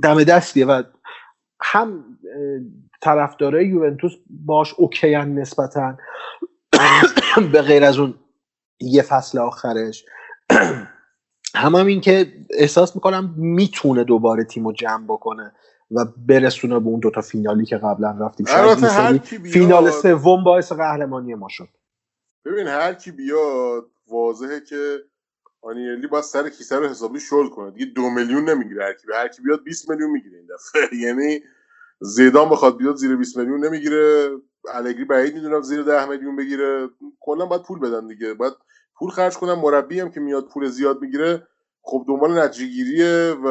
دم دستیه و هم طرفدارای یوونتوس باش اوکیان نسبتا. به غیر از اون یه فصل آخرش. هم, هم این که احساس می‌کنم می‌تونه دوباره تیم رو جمع بکنه و برسونه به اون دوتا فینالی که قبلا رفتیم. شاید فینال سوم باعث قهرمانی ما شد. ببین هر کی بیاد واضحه که آنیلی باید سر کیسه رو حسابی شل کنه. دیگه دو میلیون نمی‌گیره. هر کی هر کی بیاد 20 میلیون می‌گیره این دفعه. یعنی زیدان بخواد بیاد زیر 20 میلیون نمی‌گیره. الگری بعید می‌دونم زیر 10 میلیون بگیره. کلا باید پول بدن دیگه. باید پول خرج کنن. مربی هم که میاد پول زیاد می‌گیره خب دنبال نتیجهگیریه و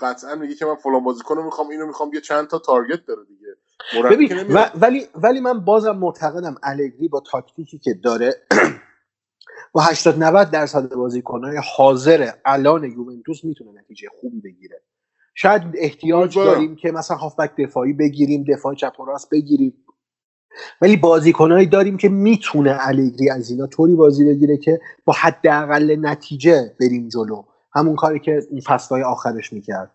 قطعا میگه که من فلان بازیکن رو می‌خوام اینو می‌خوام یه چند تا تارگت داره دیگه. مربی و- ولی ولی من بازم معتقدم الگری با تاکتیکی که داره با 80 90 درصد بازیکنهای حاضر الان یوونتوس می‌تونه نتیجه خوبی بگیره. شاید احتیاج. داریم که مثلا هافبک دفاعی بگیریم دفاع چپ و راست بگیریم. ولی بازیکنهایی داریم که می‌تونه الگری از اینا طوری بازی بگیره که با حداقل نتیجه بریم جلو. همون کاری که این فصلهای آخرش می‌کرد.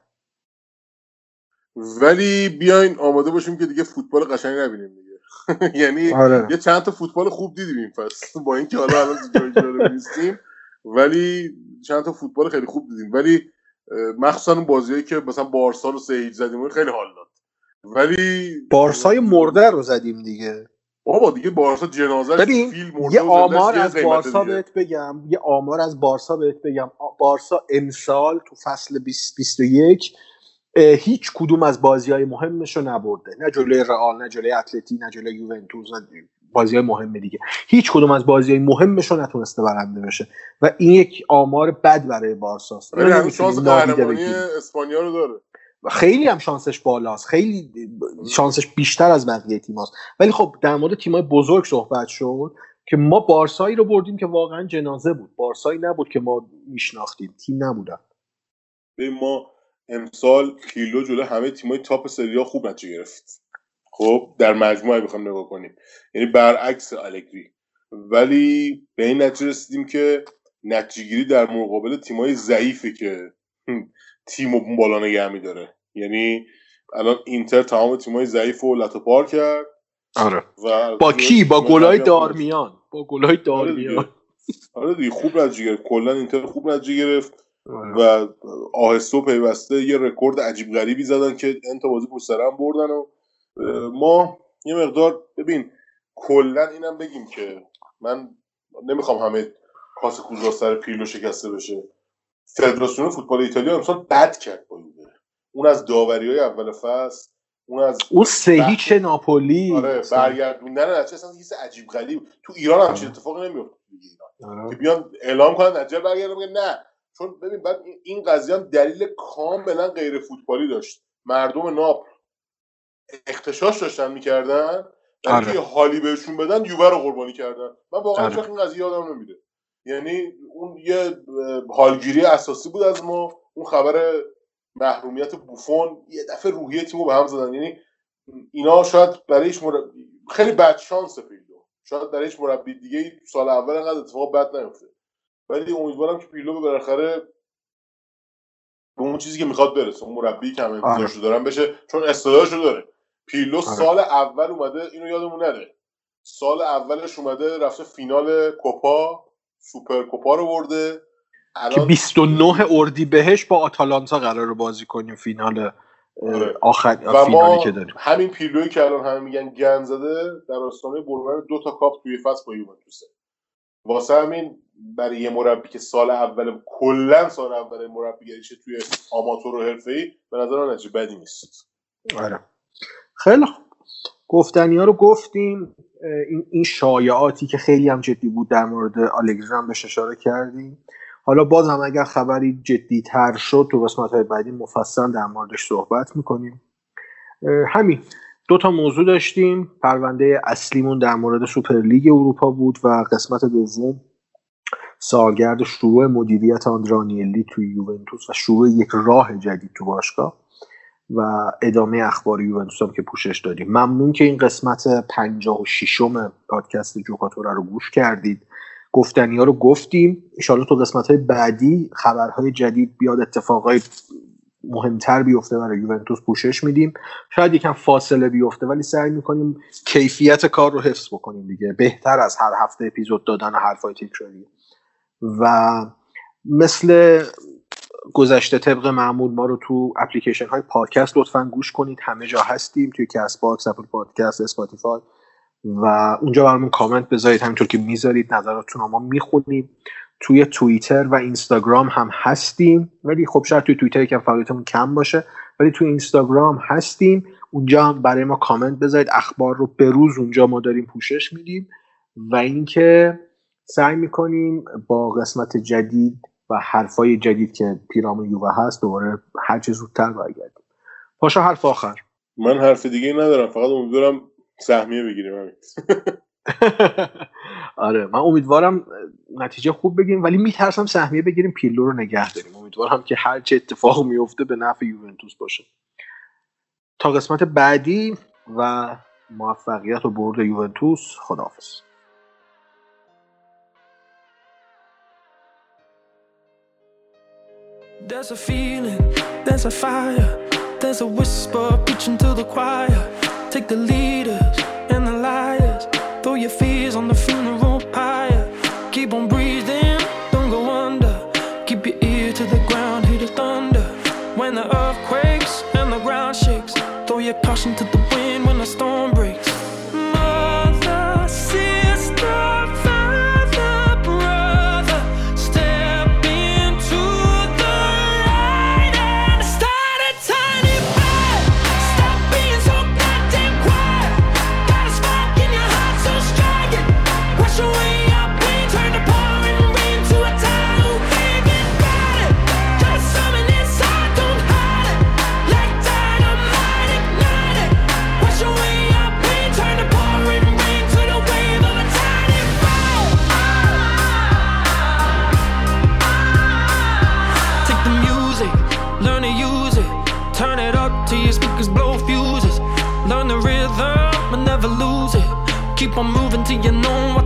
ولی بیاین آماده باشیم که دیگه فوتبال قشنگ نبینیم یعنی آره. یه چند تا فوتبال خوب دیدیم این فصل با اینکه حالا الان جالب نیستیم ولی چند تا فوتبال خیلی خوب دیدیم ولی مخصوصا اون بازیایی که مثلا بارسا رو سه زدیم خیلی حال داد ولی بارسای مرده رو زدیم دیگه بابا دیگه بارسا جنازه ببین فیل مرده یه آمار از بارسا. بهت بگم یه آمار از بارسا بهت بگم بارسا امسال تو فصل 2021 هیچ کدوم از بازی های مهمش رو نبرده. نه جلوی رئال نه جلوی اتلتی نه جلوی یوونتوس بازی های مهم دیگه. هیچ کدوم از بازی های مهمش رو نتونسته برنده بشه. و این یک آمار بد برای بارساست شانس قهرمانی. اسپانیا رو داره. خیلی هم شانسش بالاست. خیلی شانسش بیشتر از بقیه تیماست ولی خب در مورد تیمای بزرگ صحبت شد که ما بارسایی رو بردیم که واقعا جنازه بود. بارسایی نبود که ما میشناختیم. تیم نبودن. به ما امسال پیلو جلو همه تیمای تاپ سری ها خوب نتیجه گرفت. خب در مجموعه بخوام نگاه کنیم. یعنی برعکس الگری ولی به این نتیجه رسیدیم که نتیجه گیری در مقابل تیمای ضعیفه که تیم و بالا نگه میداره یعنی الان اینتر تمام تیمای ضعیف و پار کرد. آره. و با کی؟ با گلای دارمیان. با گلای آره. دارمیان. آره دیگه خوب نتیجه گرفت. کلا اینتر خوب نتیجه گرفت. و آهسته و پیوسته یه رکورد عجیب غریبی زدن که انت بازی پشت بردن و ما یه مقدار ببین کلا اینم بگیم که من نمی‌خوام همه کاسه کوزا سر پیرلو شکسته بشه. فدراسیون فوتبال ایتالیا امسال بد کرد با اون از داوری های اول فصل اون از اون سه هیچ ناپولی. آره برگردوندن نتیجه اصلا یه چیز عجیب غریب. تو ایران هم چیز اتفاقی نمیفته ایران. آره. که بیان اعلام کنن نتیجه برگردن بگن نه چون ببین بعد این- قضیه هم دلیل کاملا غیر فوتبالی داشت. مردم ناپل اختشاش داشتن می‌کردن. برای آره. یه حالی بهشون بدن یووه رو قربانی کردن. من واقعا آره. هیچ این قضیه یادم نمیده یعنی اون یه حالگیری اساسی بود از ما. اون خبر محرومیت بوفون. یه دفعه روحیه تیمو به هم زدن. یعنی اینا شاید برایش مرب... خیلی بد شانس پیرلو شاید برایش مربی دیگه سال اول انقدر اتفاق بد نیفته ولی امیدوارم که پیرلو بالاخره به اون چیزی که می‌خواد برسه اون مربی که همه آره. انتظارشو دارن بشه چون استعدادشو داره پیرلو آره. سال اول اومده اینو یادمون نره سال اولش اومده رفته فینال کوپا سوپر کوپا رو برده که الان 29 اردیبهشت با آتالانتا قراره بازی کنیم فینال آره. آخر و فینالی ما که داریم همین پیلوی که الان همه میگن گن زده در آستانه بردن دو تا کاپ توی فصل با یوونتوسه واسه همین برای یه مربی که سال اول کلا سال اول مربیگریشه توی آماتور و حرفه‌ای به نظر من نتیجه بدی نیست. آره. خیلی گفتنی ها رو گفتیم. این, این شایعاتی که خیلی هم جدی بود در مورد آلگری هم بهش اشاره کردیم. حالا باز هم اگر خبری جدی تر شد تو قسمت های بعدی مفصل در موردش صحبت می‌کنیم. همین. دو تا موضوع داشتیم. پرونده اصلیمون در مورد سوپرلیگ اروپا بود و قسمت دوم سالگرد شروع مدیریت آندره‌آ آنیلی توی یوونتوس و شروع یک راه جدید تو باشگاه و ادامه اخبار یوونتوس هم که پوشش دادیم. ممنون که این قسمت 56 م پادکست جوکاتورا رو گوش کردید. گفتنی ها رو گفتیم. انشالله تو قسمت های بعدی خبرهای جدید بیاد اتفاقای مهمتر بیفته برای یوونتوس پوشش میدیم. شاید یکم فاصله بیفته ولی سعی می‌کنیم کیفیت کار رو حفظ بکنیم دیگه. بهتر از هر هفته اپیزود دادن و حرفای تکراری و مثل گذشته طبق معمول ما رو تو اپلیکیشن های پادکست لطفا گوش کنید. همه جا هستیم توی Castbox Apple Podcasts Spotify و اونجا برامون کامنت بذارید. همینطور که می‌ذارید نظراتتون رو ما می‌خونیم. توی توییتر و اینستاگرام هم هستیم. ولی خب شاید توی توییتر یکم فعالیتمون کم باشه. ولی توی اینستاگرام هستیم. اونجا هم برای ما کامنت بذارید. اخبار رو به روز اونجا ما داریم پوشش میدیم. و اینکه سعی می‌کنیم با قسمت جدید و حرفای جدید که پیرامون یووه هست دوباره هر چه زودتر برگردیم. پاشا حرف آخر. من حرف دیگه ندارم فقط امیدوارم سهمیه بگیریم آره من امیدوارم نتیجه خوب بگیریم ولی میترسم سهمیه بگیریم پیلو رو نگه داریم. امیدوارم که هر چه اتفاق میفته به نفع یوونتوس باشه. تا قسمت بعدی و موفقیت و برد یوونتوس خداحافظ. There's a feeling, there's a fire, there's a whisper preaching to the choir. Take the leaders and the liars, throw your fears on the funeral pyre. Keep on breathing, I'm moving to your normal